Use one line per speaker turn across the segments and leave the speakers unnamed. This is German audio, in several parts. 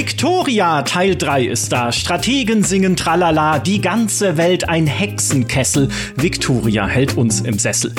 Victoria Teil 3 ist da. Strategen singen tralala, die ganze Welt ein Hexenkessel. Victoria hält uns im Sessel.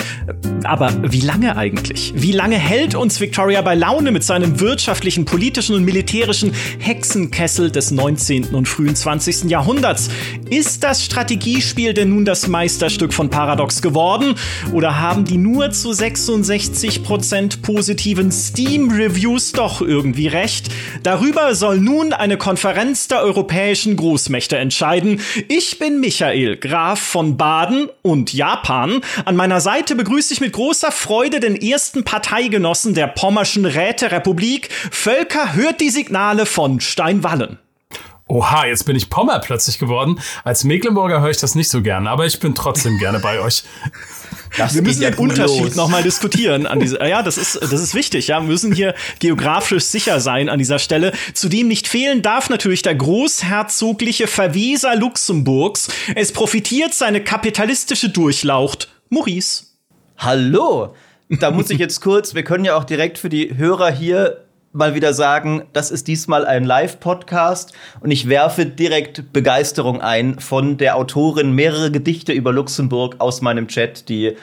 Aber wie lange eigentlich? Wie lange hält uns Victoria bei Laune mit seinem wirtschaftlichen, politischen und militärischen Hexenkessel des 19. und frühen 20. Jahrhunderts? Ist das Strategiespiel denn nun das Meisterstück von Paradox geworden? Oder haben die nur zu 66% positiven Steam-Reviews doch irgendwie recht? Darüber soll nun eine Konferenz der europäischen Großmächte entscheiden. Ich bin Michael, Graf von Baden und Japan. An meiner Seite begrüße ich mit großer Freude den ersten Parteigenossen der Pommerschen Räterepublik. Völker hört die Signale von Steinwallen.
Oha, jetzt bin ich Pommer plötzlich geworden. Als Mecklenburger höre ich das nicht so gerne, aber ich bin trotzdem gerne bei euch.
Das wir müssen den Unterschied nochmal diskutieren an diese, ja, das ist, das ist wichtig, ja. Wir müssen hier geografisch sicher sein an dieser Stelle. Zudem nicht fehlen darf natürlich der großherzogliche Verweser Luxemburgs. Es profitiert seine kapitalistische Durchlaucht. Maurice.
Hallo! Da muss ich jetzt kurz, wir können ja auch direkt für die Hörer hier mal wieder sagen, das ist diesmal ein Live-Podcast und ich werfe direkt Begeisterung ein von der Autorin mehrere Gedichte über Luxemburg aus meinem Chat, die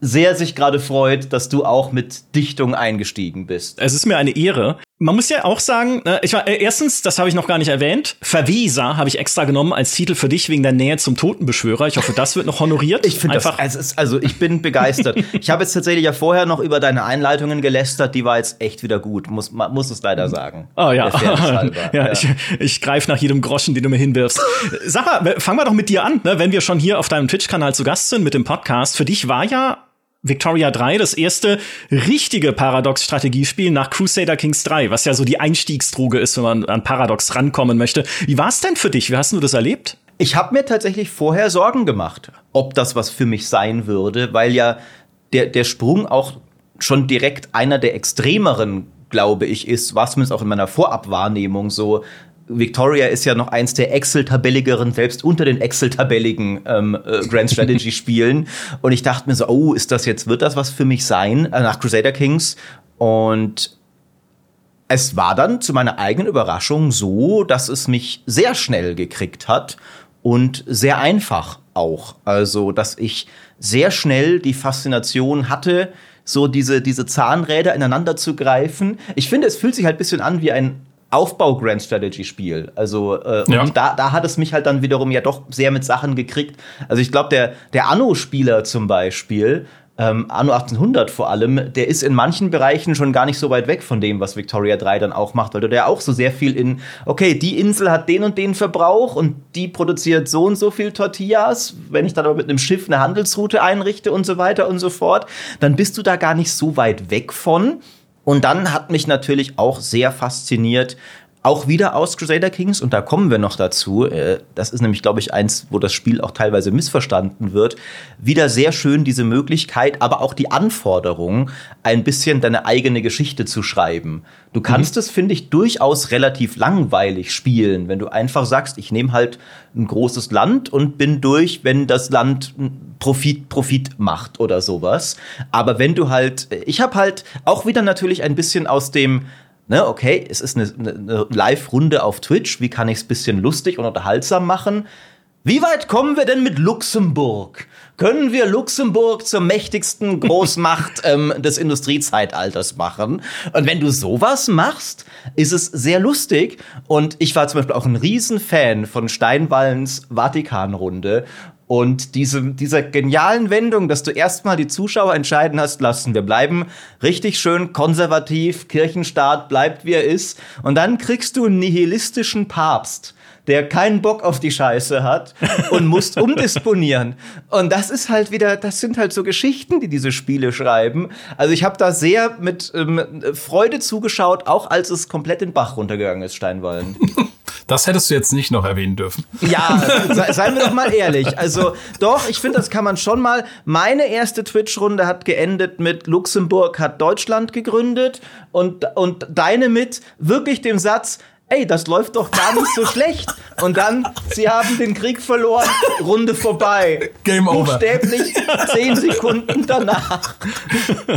sehr sich gerade freut, dass du auch mit Dichtung eingestiegen bist.
Es ist mir eine Ehre. Man muss ja auch sagen, äh, ich war äh, erstens, das habe ich noch gar nicht erwähnt, Verweser habe ich extra genommen als Titel für dich wegen der Nähe zum Totenbeschwörer. Ich hoffe, das wird noch honoriert.
Ich finde einfach das, also, also ich bin begeistert. ich habe jetzt tatsächlich ja vorher noch über deine Einleitungen gelästert, die war jetzt echt wieder gut, muss muss es leider sagen.
Oh ja. ja, ja, ich, ich greife nach jedem Groschen, den du mir hinwirfst. Sag mal, fangen wir doch mit dir an, ne? wenn wir schon hier auf deinem Twitch-Kanal zu Gast sind mit dem Podcast. Für dich war ja Victoria 3, das erste richtige Paradox-Strategiespiel nach Crusader Kings 3, was ja so die Einstiegsdroge ist, wenn man an Paradox rankommen möchte. Wie war es denn für dich? Wie hast du das erlebt?
Ich habe mir tatsächlich vorher Sorgen gemacht, ob das was für mich sein würde, weil ja der, der Sprung auch schon direkt einer der extremeren glaube ich, ist, war zumindest auch in meiner Vorabwahrnehmung so, Victoria ist ja noch eins der Excel-tabelligeren, selbst unter den Excel-tabelligen ähm, äh, Grand Strategy-Spielen. Und ich dachte mir so, oh, ist das jetzt, wird das was für mich sein äh, nach Crusader Kings? Und es war dann zu meiner eigenen Überraschung so, dass es mich sehr schnell gekriegt hat und sehr einfach auch. Also, dass ich sehr schnell die Faszination hatte, so diese, diese Zahnräder ineinander zu greifen. Ich finde, es fühlt sich halt ein bisschen an wie ein Aufbau-Grand Strategy-Spiel. Also, äh, ja. und da, da hat es mich halt dann wiederum ja doch sehr mit Sachen gekriegt. Also, ich glaube, der, der Anno-Spieler zum Beispiel, ähm, Anno 1800 vor allem, der ist in manchen Bereichen schon gar nicht so weit weg von dem, was Victoria 3 dann auch macht, weil du der auch so sehr viel in, okay, die Insel hat den und den Verbrauch und die produziert so und so viel Tortillas. Wenn ich dann aber mit einem Schiff eine Handelsroute einrichte und so weiter und so fort, dann bist du da gar nicht so weit weg von. Und dann hat mich natürlich auch sehr fasziniert, auch wieder aus Crusader Kings, und da kommen wir noch dazu, äh, das ist nämlich, glaube ich, eins, wo das Spiel auch teilweise missverstanden wird, wieder sehr schön diese Möglichkeit, aber auch die Anforderung, ein bisschen deine eigene Geschichte zu schreiben. Du kannst mhm. es, finde ich, durchaus relativ langweilig spielen, wenn du einfach sagst, ich nehme halt ein großes Land und bin durch, wenn das Land Profit, Profit macht oder sowas. Aber wenn du halt, ich habe halt auch wieder natürlich ein bisschen aus dem ne, okay, es ist eine, eine Live-Runde auf Twitch, wie kann ich es ein bisschen lustig und unterhaltsam machen? Wie weit kommen wir denn mit Luxemburg? Können wir Luxemburg zur mächtigsten Großmacht ähm, des Industriezeitalters machen? Und wenn du sowas machst, ist es sehr lustig. Und ich war zum Beispiel auch ein Riesenfan von Steinwallens Vatikanrunde, und diese, dieser genialen Wendung, dass du erstmal die Zuschauer entscheiden hast lassen, wir bleiben richtig schön konservativ, Kirchenstaat bleibt wie er ist. Und dann kriegst du einen nihilistischen Papst, der keinen Bock auf die Scheiße hat und musst umdisponieren. Und das ist halt wieder, das sind halt so Geschichten, die diese Spiele schreiben. Also ich habe da sehr mit ähm, Freude zugeschaut, auch als es komplett in den Bach runtergegangen ist, Steinwallen.
Das hättest du jetzt nicht noch erwähnen dürfen.
Ja, sei, seien wir doch mal ehrlich. Also doch, ich finde, das kann man schon mal. Meine erste Twitch-Runde hat geendet mit Luxemburg hat Deutschland gegründet und, und deine mit wirklich dem Satz, ey, das läuft doch gar nicht so schlecht. Und dann, sie haben den Krieg verloren, Runde vorbei.
Game over.
Buchstäblich zehn Sekunden danach.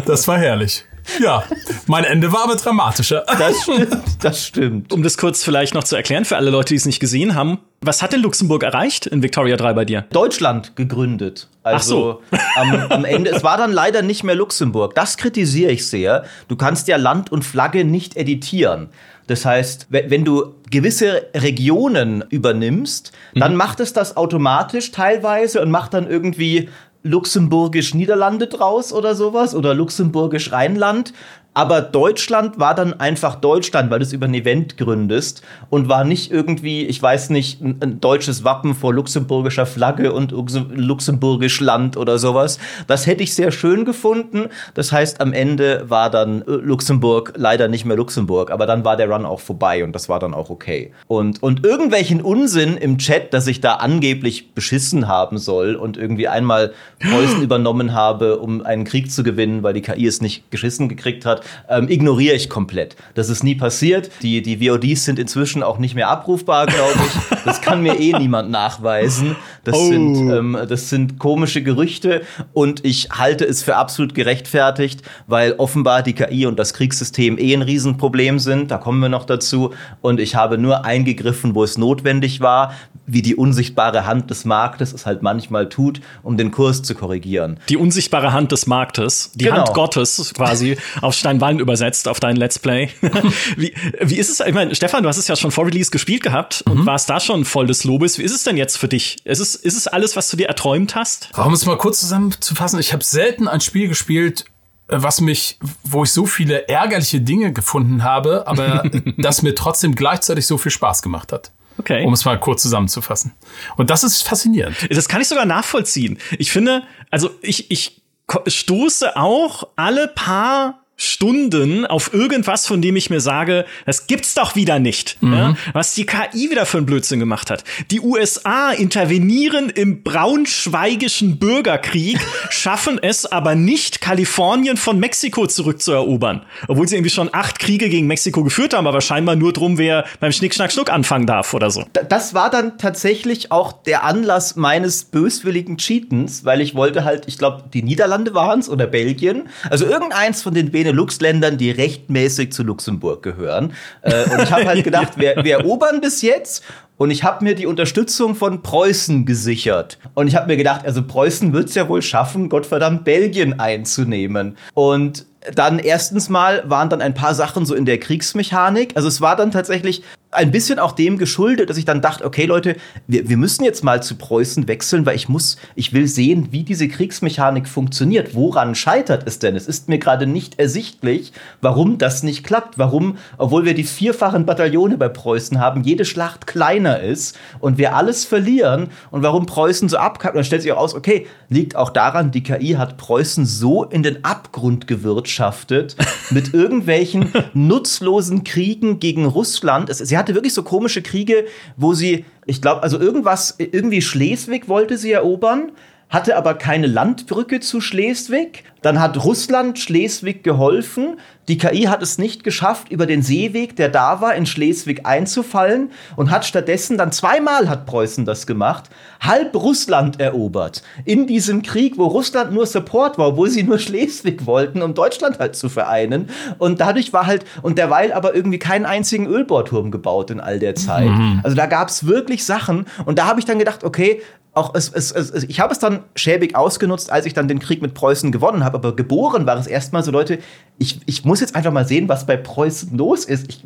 Das war herrlich. Ja, mein Ende war aber dramatischer.
Das stimmt, das stimmt.
Um das kurz vielleicht noch zu erklären für alle Leute, die es nicht gesehen haben, was hat denn Luxemburg erreicht in Victoria 3 bei dir?
Deutschland gegründet. Also
Ach
so. am, am Ende, es war dann leider nicht mehr Luxemburg. Das kritisiere ich sehr. Du kannst ja Land und Flagge nicht editieren. Das heißt, wenn du gewisse Regionen übernimmst, dann mhm. macht es das automatisch teilweise und macht dann irgendwie luxemburgisch Niederlande draus oder sowas oder luxemburgisch Rheinland aber Deutschland war dann einfach Deutschland, weil du es über ein Event gründest und war nicht irgendwie, ich weiß nicht, ein, ein deutsches Wappen vor luxemburgischer Flagge und luxemburgisch Land oder sowas. Das hätte ich sehr schön gefunden. Das heißt, am Ende war dann äh, Luxemburg leider nicht mehr Luxemburg, aber dann war der Run auch vorbei und das war dann auch okay. Und, und irgendwelchen Unsinn im Chat, dass ich da angeblich beschissen haben soll und irgendwie einmal Preußen übernommen habe, um einen Krieg zu gewinnen, weil die KI es nicht geschissen gekriegt hat, ähm, ignoriere ich komplett. Das ist nie passiert. Die, die VODs sind inzwischen auch nicht mehr abrufbar, glaube ich. Das kann mir eh niemand nachweisen. Das, oh. sind, ähm, das sind komische Gerüchte und ich halte es für absolut gerechtfertigt, weil offenbar die KI und das Kriegssystem eh ein Riesenproblem sind. Da kommen wir noch dazu. Und ich habe nur eingegriffen, wo es notwendig war, wie die unsichtbare Hand des Marktes es halt manchmal tut, um den Kurs zu korrigieren.
Die unsichtbare Hand des Marktes, die genau. Hand Gottes quasi auf Stein Wallen übersetzt auf dein Let's Play. wie, wie ist es, ich meine, Stefan, du hast es ja schon vor Release gespielt gehabt mhm. und warst da schon voll des Lobes. Wie ist es denn jetzt für dich? Ist es, ist es alles, was du dir erträumt hast?
Um es mal kurz zusammenzufassen, ich habe selten ein Spiel gespielt, äh, was mich, wo ich so viele ärgerliche Dinge gefunden habe, aber das mir trotzdem gleichzeitig so viel Spaß gemacht hat. Okay. Um es mal kurz zusammenzufassen. Und das ist faszinierend.
Das kann ich sogar nachvollziehen. Ich finde, also ich, ich stoße auch alle paar Stunden auf irgendwas, von dem ich mir sage, das gibt's doch wieder nicht. Mhm. Ja? Was die KI wieder für einen Blödsinn gemacht hat. Die USA intervenieren im braunschweigischen Bürgerkrieg, schaffen es aber nicht, Kalifornien von Mexiko zurückzuerobern. Obwohl sie irgendwie schon acht Kriege gegen Mexiko geführt haben, aber scheinbar nur drum, wer beim Schnick, Schnack, Schnuck anfangen darf oder so.
Das war dann tatsächlich auch der Anlass meines böswilligen Cheatens, weil ich wollte halt, ich glaube, die Niederlande waren's oder Belgien, also irgendeins von den Bene Benelux-Ländern, die rechtmäßig zu Luxemburg gehören. Äh, und ich habe halt gedacht, wir, wir erobern bis jetzt und ich habe mir die Unterstützung von Preußen gesichert. Und ich habe mir gedacht, also Preußen wird es ja wohl schaffen, Gottverdammt Belgien einzunehmen. Und dann erstens mal waren dann ein paar Sachen so in der Kriegsmechanik. Also es war dann tatsächlich ein bisschen auch dem geschuldet, dass ich dann dachte, okay Leute, wir, wir müssen jetzt mal zu Preußen wechseln, weil ich muss, ich will sehen, wie diese Kriegsmechanik funktioniert. Woran scheitert es denn? Es ist mir gerade nicht ersichtlich, warum das nicht klappt. Warum, obwohl wir die vierfachen Bataillone bei Preußen haben, jede Schlacht kleiner ist und wir alles verlieren und warum Preußen so abkackt. Und dann stellt sich auch aus, okay, liegt auch daran, die KI hat Preußen so in den Abgrund gewirtschaftet mit irgendwelchen nutzlosen Kriegen gegen Russland. Es, sie hatte wirklich so komische Kriege, wo sie, ich glaube, also irgendwas, irgendwie Schleswig wollte sie erobern, hatte aber keine Landbrücke zu Schleswig. Dann hat Russland Schleswig geholfen. Die KI hat es nicht geschafft, über den Seeweg, der da war, in Schleswig einzufallen und hat stattdessen dann zweimal hat Preußen das gemacht, halb Russland erobert. In diesem Krieg, wo Russland nur Support war, obwohl sie nur Schleswig wollten, um Deutschland halt zu vereinen. Und dadurch war halt, und derweil aber irgendwie keinen einzigen Ölbohrturm gebaut in all der Zeit. Mhm. Also da gab es wirklich Sachen. Und da habe ich dann gedacht, okay, auch es, es, es, ich habe es dann schäbig ausgenutzt, als ich dann den Krieg mit Preußen gewonnen habe, aber geboren war es erstmal so, Leute, ich, ich muss jetzt einfach mal sehen, was bei Preußen los ist. Ich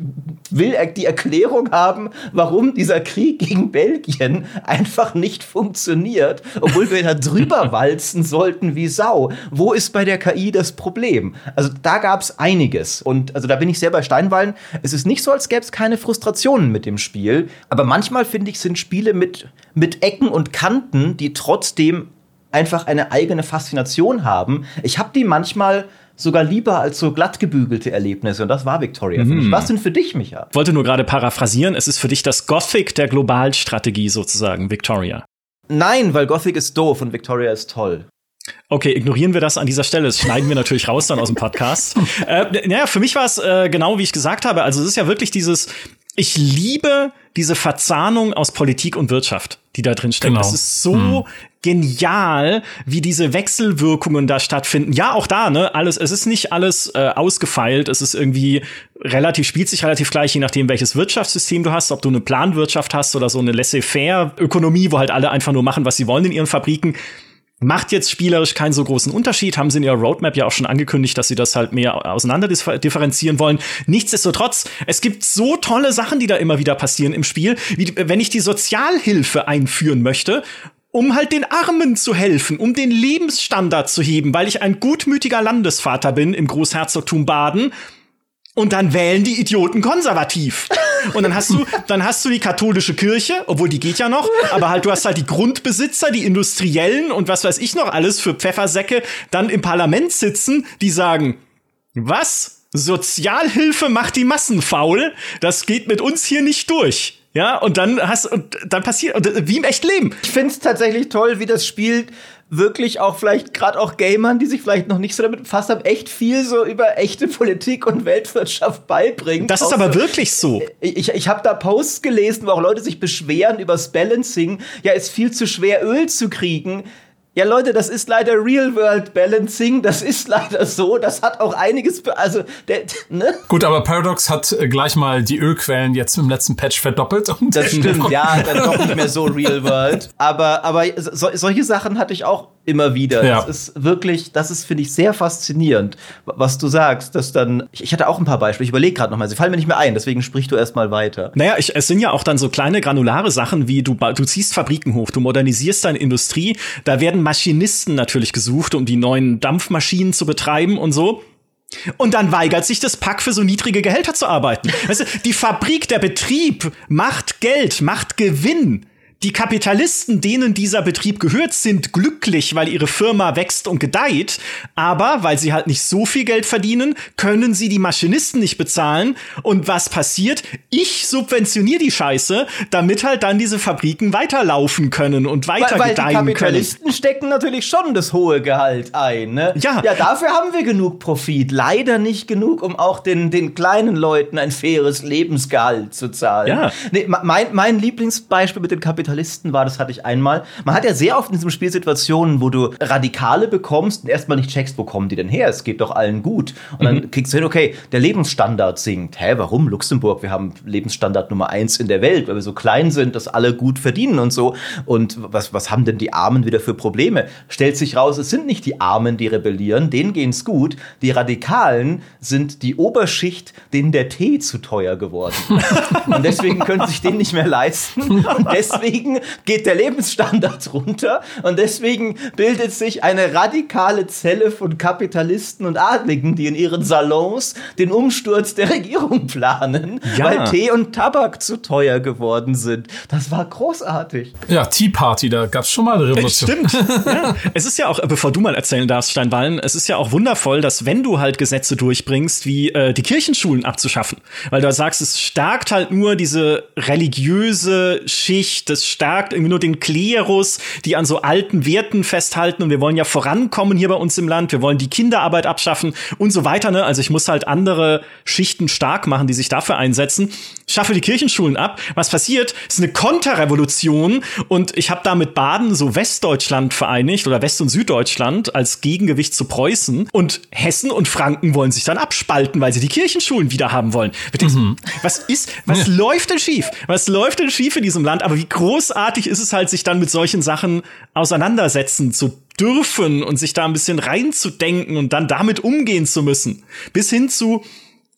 will die Erklärung haben, warum dieser Krieg gegen Belgien einfach nicht funktioniert, obwohl wir da drüber walzen sollten wie Sau. Wo ist bei der KI das Problem? Also da gab es einiges. Und also da bin ich sehr bei Steinwallen. Es ist nicht so, als gäbe es keine Frustrationen mit dem Spiel, aber manchmal finde ich, sind Spiele mit, mit Ecken und Kanten die trotzdem einfach eine eigene Faszination haben. Ich habe die manchmal sogar lieber als so glattgebügelte Erlebnisse. Und das war Victoria für mich. Mhm. Was denn für dich, Micha?
Ich wollte nur gerade paraphrasieren. Es ist für dich das Gothic der Globalstrategie sozusagen, Victoria.
Nein, weil Gothic ist doof und Victoria ist toll.
Okay, ignorieren wir das an dieser Stelle. Das schneiden wir natürlich raus dann aus dem Podcast. äh, naja, für mich war es äh, genau wie ich gesagt habe. Also es ist ja wirklich dieses, ich liebe diese Verzahnung aus Politik und Wirtschaft die da drin stecken. Genau. Das ist so hm. genial, wie diese Wechselwirkungen da stattfinden. Ja, auch da, ne, alles, es ist nicht alles äh, ausgefeilt, es ist irgendwie relativ, spielt sich relativ gleich, je nachdem, welches Wirtschaftssystem du hast, ob du eine Planwirtschaft hast oder so eine Laissez-faire-Ökonomie, wo halt alle einfach nur machen, was sie wollen in ihren Fabriken. Macht jetzt spielerisch keinen so großen Unterschied, haben sie in ihrer Roadmap ja auch schon angekündigt, dass sie das halt mehr auseinander differenzieren wollen. Nichtsdestotrotz, es gibt so tolle Sachen, die da immer wieder passieren im Spiel, wie wenn ich die Sozialhilfe einführen möchte um halt den Armen zu helfen, um den Lebensstandard zu heben, weil ich ein gutmütiger Landesvater bin im Großherzogtum Baden und dann wählen die Idioten konservativ. Und dann hast du, dann hast du die katholische Kirche, obwohl die geht ja noch, aber halt du hast halt die Grundbesitzer, die Industriellen und was weiß ich noch alles für Pfeffersäcke dann im Parlament sitzen, die sagen, was? Sozialhilfe macht die Massen faul? Das geht mit uns hier nicht durch. Ja, und dann hast und dann passiert wie im echten Leben.
Ich find's tatsächlich toll, wie das Spiel wirklich auch vielleicht gerade auch Gamern, die sich vielleicht noch nicht so damit befasst haben, echt viel so über echte Politik und Weltwirtschaft beibringen.
Das ist aber so, wirklich so.
Ich, ich habe da Posts gelesen, wo auch Leute sich beschweren über das Balancing. Ja, ist viel zu schwer Öl zu kriegen. Ja, Leute, das ist leider Real-World Balancing. Das ist leider so. Das hat auch einiges, also, der,
ne? Gut, aber Paradox hat äh, gleich mal die Ölquellen jetzt im letzten Patch verdoppelt.
das stimmt, ja, dann doch nicht mehr so Real-World. Aber, aber so, solche Sachen hatte ich auch immer wieder. Ja. Das ist wirklich, das ist, finde ich, sehr faszinierend, was du sagst, dass dann, ich, ich hatte auch ein paar Beispiele, ich überlege gerade nochmal, sie fallen mir nicht mehr ein, deswegen sprich du erst mal weiter.
Naja, ich, es sind ja auch dann so kleine granulare Sachen, wie du, du ziehst Fabriken hoch, du modernisierst deine Industrie, da werden Maschinisten natürlich gesucht, um die neuen Dampfmaschinen zu betreiben und so. Und dann weigert sich das Pack für so niedrige Gehälter zu arbeiten. Weißt du, die Fabrik, der Betrieb macht Geld, macht Gewinn. Die Kapitalisten, denen dieser Betrieb gehört, sind glücklich, weil ihre Firma wächst und gedeiht. Aber weil sie halt nicht so viel Geld verdienen, können sie die Maschinisten nicht bezahlen. Und was passiert? Ich subventioniere die Scheiße, damit halt dann diese Fabriken weiterlaufen können und weiter weil, weil gedeihen können. Die Kapitalisten
können. stecken natürlich schon das hohe Gehalt ein. Ne?
Ja.
ja, dafür haben wir genug Profit. Leider nicht genug, um auch den, den kleinen Leuten ein faires Lebensgehalt zu zahlen. Ja. Nee, mein, mein Lieblingsbeispiel mit den Kapitalisten Kapitalisten war, das hatte ich einmal. Man hat ja sehr oft in diesem Spiel Situationen, wo du Radikale bekommst und erstmal nicht checkst, wo kommen die denn her? Es geht doch allen gut. Und dann mhm. kriegst du hin, okay, der Lebensstandard sinkt. Hä, warum? Luxemburg, wir haben Lebensstandard Nummer eins in der Welt, weil wir so klein sind, dass alle gut verdienen und so. Und was, was haben denn die Armen wieder für Probleme? Stellt sich raus, es sind nicht die Armen, die rebellieren, denen geht's gut. Die Radikalen sind die Oberschicht, denen der Tee zu teuer geworden ist. und deswegen können sie sich den nicht mehr leisten. Und deswegen deswegen geht der Lebensstandard runter und deswegen bildet sich eine radikale Zelle von Kapitalisten und Adligen, die in ihren Salons den Umsturz der Regierung planen, ja. weil Tee und Tabak zu teuer geworden sind. Das war großartig.
Ja, Tea Party, da gab es schon mal eine Revolution.
Stimmt. ja. Es ist ja auch, bevor du mal erzählen darfst, Steinwallen, es ist ja auch wundervoll, dass wenn du halt Gesetze durchbringst, wie äh, die Kirchenschulen abzuschaffen, weil du sagst, es stärkt halt nur diese religiöse Schicht des stärkt irgendwie nur den Klerus, die an so alten Werten festhalten und wir wollen ja vorankommen hier bei uns im Land, wir wollen die Kinderarbeit abschaffen und so weiter. Ne? Also ich muss halt andere Schichten stark machen, die sich dafür einsetzen. Schaffe die Kirchenschulen ab. Was passiert? ist eine Konterrevolution und ich habe da mit Baden so Westdeutschland vereinigt oder West- und Süddeutschland als Gegengewicht zu Preußen und Hessen und Franken wollen sich dann abspalten, weil sie die Kirchenschulen wieder haben wollen. Mhm. Was ist, was ja. läuft denn schief? Was läuft denn schief in diesem Land? Aber wie groß großartig ist es halt, sich dann mit solchen Sachen auseinandersetzen zu dürfen und sich da ein bisschen reinzudenken und dann damit umgehen zu müssen. Bis hin zu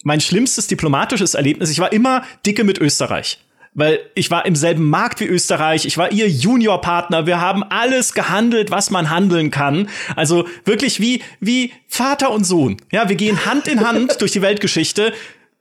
mein schlimmstes diplomatisches Erlebnis. Ich war immer dicke mit Österreich. Weil ich war im selben Markt wie Österreich, ich war ihr Juniorpartner, wir haben alles gehandelt, was man handeln kann. Also wirklich wie, wie Vater und Sohn. Ja, wir gehen Hand in Hand durch die Weltgeschichte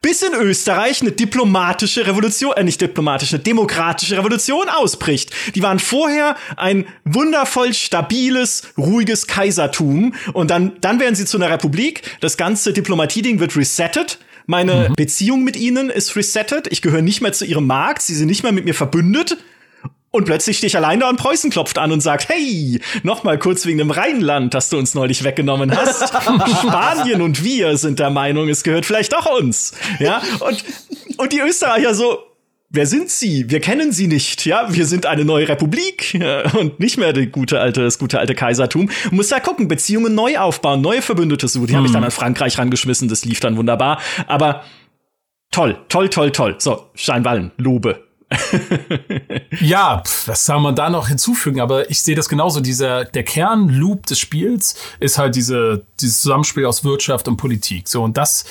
bis in Österreich eine diplomatische Revolution, äh, nicht diplomatisch, eine demokratische Revolution ausbricht. Die waren vorher ein wundervoll stabiles, ruhiges Kaisertum und dann, dann werden sie zu einer Republik. Das ganze Diplomatieding wird resettet. Meine mhm. Beziehung mit ihnen ist resettet. Ich gehöre nicht mehr zu ihrem Markt. Sie sind nicht mehr mit mir verbündet. Und plötzlich stehe ich allein da und Preußen klopft an und sagt, hey, noch mal kurz wegen dem Rheinland, das du uns neulich weggenommen hast. Spanien und wir sind der Meinung, es gehört vielleicht doch uns. Ja, und, und die Österreicher so, wer sind Sie? Wir kennen Sie nicht. Ja, wir sind eine neue Republik und nicht mehr die gute alte, das gute alte Kaisertum. Muss da gucken, Beziehungen neu aufbauen, neue Verbündete so. Die hm. habe ich dann an Frankreich rangeschmissen. Das lief dann wunderbar. Aber toll, toll, toll, toll. So, Steinwallen, Lobe.
ja, was soll man da noch hinzufügen? Aber ich sehe das genauso. Dieser, der Kernloop des Spiels ist halt diese, dieses Zusammenspiel aus Wirtschaft und Politik. So, und das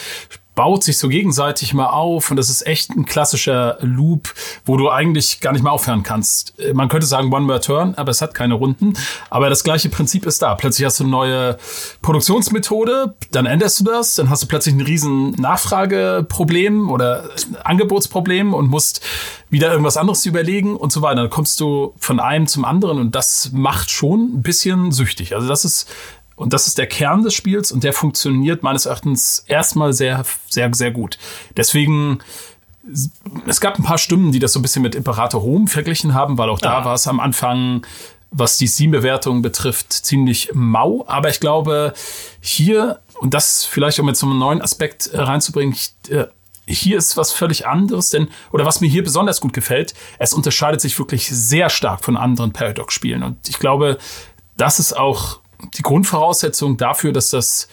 baut sich so gegenseitig mal auf und das ist echt ein klassischer Loop, wo du eigentlich gar nicht mehr aufhören kannst. Man könnte sagen One More Turn, aber es hat keine Runden. Aber das gleiche Prinzip ist da. Plötzlich hast du eine neue Produktionsmethode, dann änderst du das, dann hast du plötzlich ein riesen Nachfrageproblem oder Angebotsproblem und musst wieder irgendwas anderes überlegen und so weiter. Dann kommst du von einem zum anderen und das macht schon ein bisschen süchtig. Also das ist und das ist der Kern des Spiels und der funktioniert meines Erachtens erstmal sehr, sehr, sehr gut. Deswegen, es gab ein paar Stimmen, die das so ein bisschen mit Imperator Rom verglichen haben, weil auch da ah. war es am Anfang, was die Steam-Bewertung betrifft, ziemlich mau. Aber ich glaube, hier, und das vielleicht um jetzt so einen neuen Aspekt reinzubringen, äh, hier ist was völlig anderes, denn, oder was mir hier besonders gut gefällt, es unterscheidet sich wirklich sehr stark von anderen Paradox-Spielen. Und ich glaube, das ist auch die Grundvoraussetzung dafür, dass das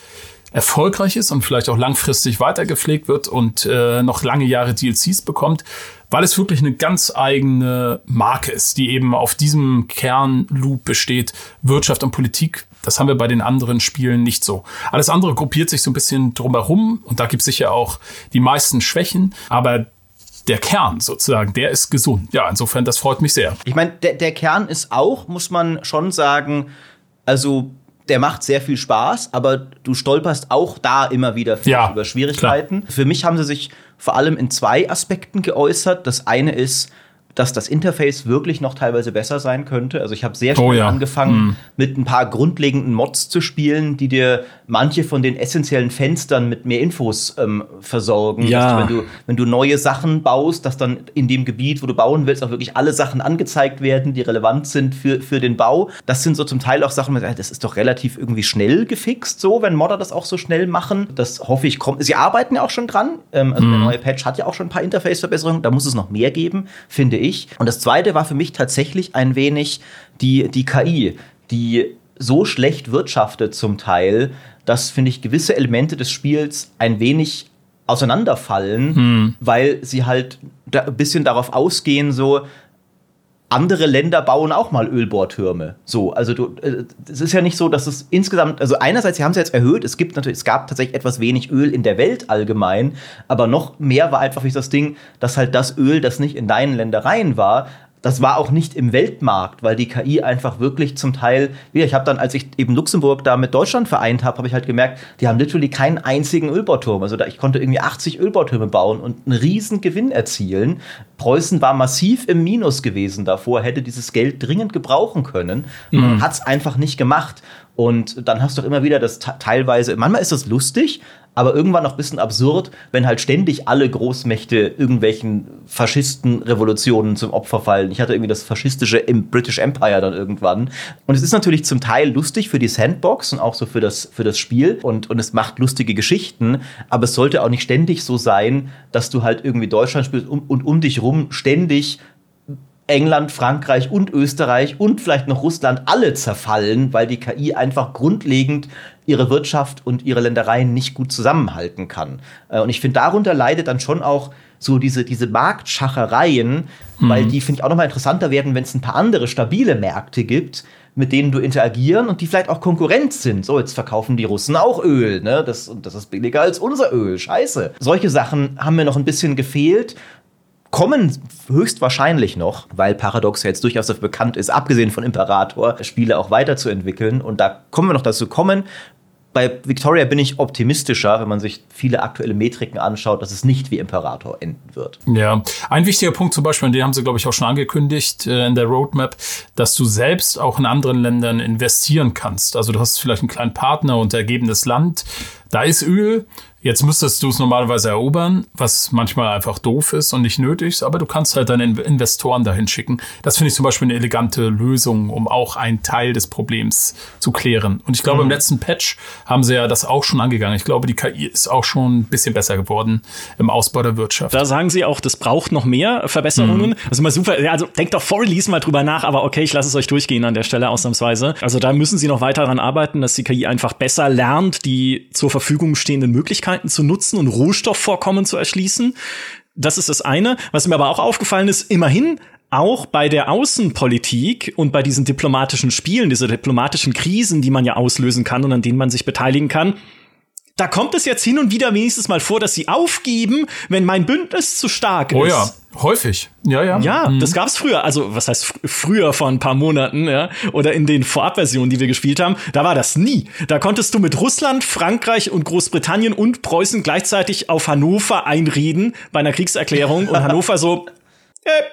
erfolgreich ist und vielleicht auch langfristig weitergepflegt wird und äh, noch lange Jahre DLCs bekommt, weil es wirklich eine ganz eigene Marke ist, die eben auf diesem Kernloop besteht, Wirtschaft und Politik. Das haben wir bei den anderen Spielen nicht so. Alles andere gruppiert sich so ein bisschen drumherum und da gibt es sicher auch die meisten Schwächen, aber der Kern sozusagen, der ist gesund. Ja, insofern, das freut mich sehr.
Ich meine, der, der Kern ist auch, muss man schon sagen, also der macht sehr viel Spaß, aber du stolperst auch da immer wieder
ja,
über Schwierigkeiten. Klar. Für mich haben sie sich vor allem in zwei Aspekten geäußert. Das eine ist, dass das Interface wirklich noch teilweise besser sein könnte. Also ich habe sehr schnell oh ja. angefangen, mm. mit ein paar grundlegenden Mods zu spielen, die dir manche von den essentiellen Fenstern mit mehr Infos ähm, versorgen.
Ja.
wenn, du, wenn du neue Sachen baust, dass dann in dem Gebiet, wo du bauen willst, auch wirklich alle Sachen angezeigt werden, die relevant sind für, für den Bau. Das sind so zum Teil auch Sachen, das ist doch relativ irgendwie schnell gefixt, so, wenn Modder das auch so schnell machen. Das hoffe ich kommt. Sie arbeiten ja auch schon dran. Ähm, also mm. der mhm. neue Patch hat ja auch schon ein paar Interface-Verbesserungen. Da muss es noch mehr geben, finde ich ich. Und das zweite war für mich tatsächlich ein wenig die, die KI, die so schlecht wirtschaftet zum Teil, dass, finde ich, gewisse Elemente des Spiels ein wenig auseinanderfallen, hm. weil sie halt ein bisschen darauf ausgehen, so, andere Länder bauen auch mal Ölbohrtürme. So, also du, äh, es ist ja nicht so, dass es insgesamt, also einerseits, sie haben es jetzt erhöht, es gibt natürlich, es gab tatsächlich etwas wenig Öl in der Welt allgemein, aber noch mehr war einfach das Ding, dass halt das Öl, das nicht in deinen Ländereien war, das war auch nicht im Weltmarkt, weil die KI einfach wirklich zum Teil, ja, ich habe dann, als ich eben Luxemburg da mit Deutschland vereint habe, habe ich halt gemerkt, die haben literally keinen einzigen Ölbauturm. Also da, ich konnte irgendwie 80 Ölbautürme bauen und einen riesen Gewinn erzielen. Preußen war massiv im Minus gewesen davor, hätte dieses Geld dringend gebrauchen können, mhm. hat es einfach nicht gemacht. Und dann hast du auch immer wieder das teilweise, manchmal ist das lustig, aber irgendwann noch ein bisschen absurd, wenn halt ständig alle Großmächte irgendwelchen Faschisten-Revolutionen zum Opfer fallen. Ich hatte irgendwie das faschistische im British Empire dann irgendwann. Und es ist natürlich zum Teil lustig für die Sandbox und auch so für das, für das Spiel und, und es macht lustige Geschichten, aber es sollte auch nicht ständig so sein, dass du halt irgendwie Deutschland spielst und, und um dich rum ständig England, Frankreich und Österreich und vielleicht noch Russland alle zerfallen, weil die KI einfach grundlegend ihre Wirtschaft und ihre Ländereien nicht gut zusammenhalten kann. Äh, und ich finde, darunter leidet dann schon auch so diese, diese Marktschachereien, mhm. weil die, finde ich, auch nochmal interessanter werden, wenn es ein paar andere stabile Märkte gibt, mit denen du interagieren und die vielleicht auch Konkurrenz sind. So, jetzt verkaufen die Russen auch Öl, ne? Das, das ist billiger als unser Öl. Scheiße. Solche Sachen haben mir noch ein bisschen gefehlt kommen höchstwahrscheinlich noch, weil Paradox jetzt durchaus dafür bekannt ist, abgesehen von Imperator, Spiele auch weiterzuentwickeln. Und da kommen wir noch dazu kommen. Bei Victoria bin ich optimistischer, wenn man sich viele aktuelle Metriken anschaut, dass es nicht wie Imperator enden wird.
Ja, ein wichtiger Punkt zum Beispiel, den haben sie, glaube ich, auch schon angekündigt äh, in der Roadmap, dass du selbst auch in anderen Ländern investieren kannst. Also du hast vielleicht einen kleinen Partner und ergebenes Land, da ist Öl, Jetzt müsstest du es normalerweise erobern, was manchmal einfach doof ist und nicht nötig ist, aber du kannst halt deine Investoren dahin schicken. Das finde ich zum Beispiel eine elegante Lösung, um auch einen Teil des Problems zu klären. Und ich glaube, mhm. im letzten Patch haben sie ja das auch schon angegangen. Ich glaube, die KI ist auch schon ein bisschen besser geworden im Ausbau der Wirtschaft.
Da sagen sie auch, das braucht noch mehr Verbesserungen. Mhm. Das ist immer super. Also denkt doch vor Release mal drüber nach, aber okay, ich lasse es euch durchgehen an der Stelle ausnahmsweise. Also da müssen sie noch weiter daran arbeiten, dass die KI einfach besser lernt, die zur Verfügung stehenden Möglichkeiten Möglichkeiten zu nutzen und Rohstoffvorkommen zu erschließen. Das ist das eine. Was mir aber auch aufgefallen ist, immerhin auch bei der Außenpolitik und bei diesen diplomatischen Spielen, diese diplomatischen Krisen, die man ja auslösen kann und an denen man sich beteiligen kann, da kommt es jetzt hin und wieder wenigstens mal vor, dass sie aufgeben, wenn mein Bündnis zu stark
oh,
ist.
Oh ja, häufig. Ja, ja.
Ja, mhm. das gab's früher. Also, was heißt früher vor ein paar Monaten, ja? Oder in den Vorabversionen, die wir gespielt haben. Da war das nie. Da konntest du mit Russland, Frankreich und Großbritannien und Preußen gleichzeitig auf Hannover einreden bei einer Kriegserklärung und Hannover so, äh,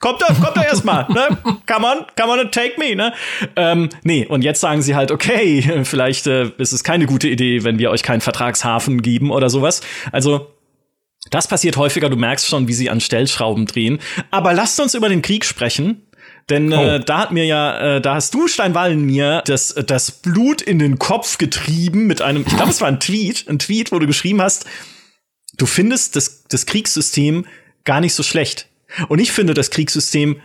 kommt da, kommt da erstmal, ne? Come on, come on and take me, ne? Ähm, nee, und jetzt sagen sie halt, okay, vielleicht äh, ist es keine gute Idee, wenn wir euch keinen Vertragshafen geben oder sowas. Also, das passiert häufiger, du merkst schon, wie sie an Stellschrauben drehen. Aber lasst uns über den Krieg sprechen. Denn äh, oh. äh, da hat mir ja, äh, da hast du, Steinwallen, mir das, das Blut in den Kopf getrieben mit einem, ich glaube, es war ein Tweet, ein Tweet, wo du geschrieben hast, du findest das, das Kriegssystem gar nicht so schlecht. Und ich finde das Kriegssystem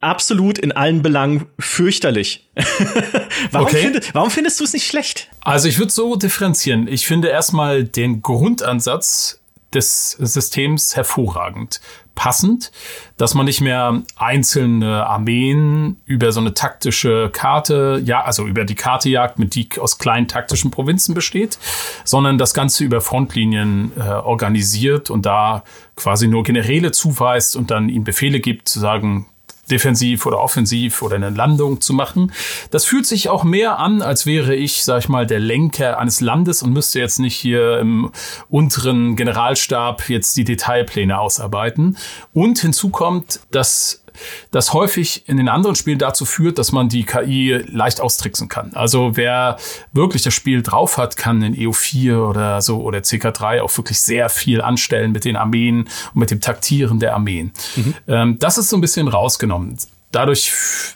absolut in allen Belangen fürchterlich. warum, okay. find, warum findest du es nicht schlecht?
Also ich würde so differenzieren. Ich finde erstmal den Grundansatz des Systems hervorragend. Passend, dass man nicht mehr einzelne Armeen über so eine taktische Karte, ja, also über die Karte jagt, mit die aus kleinen taktischen Provinzen besteht, sondern das Ganze über Frontlinien äh, organisiert und da quasi nur Generäle zuweist und dann ihnen Befehle gibt, zu sagen, defensiv oder offensiv oder eine Landung zu machen. Das fühlt sich auch mehr an, als wäre ich, sag ich mal, der Lenker eines Landes und müsste jetzt nicht hier im unteren Generalstab jetzt die Detailpläne ausarbeiten. Und hinzu kommt, dass das häufig in den anderen Spielen dazu führt, dass man die KI leicht austricksen kann. Also wer wirklich das Spiel drauf hat, kann in EO4 oder so oder CK3 auch wirklich sehr viel anstellen mit den Armeen und mit dem Taktieren der Armeen. Mhm. Ähm, das ist so ein bisschen rausgenommen dadurch,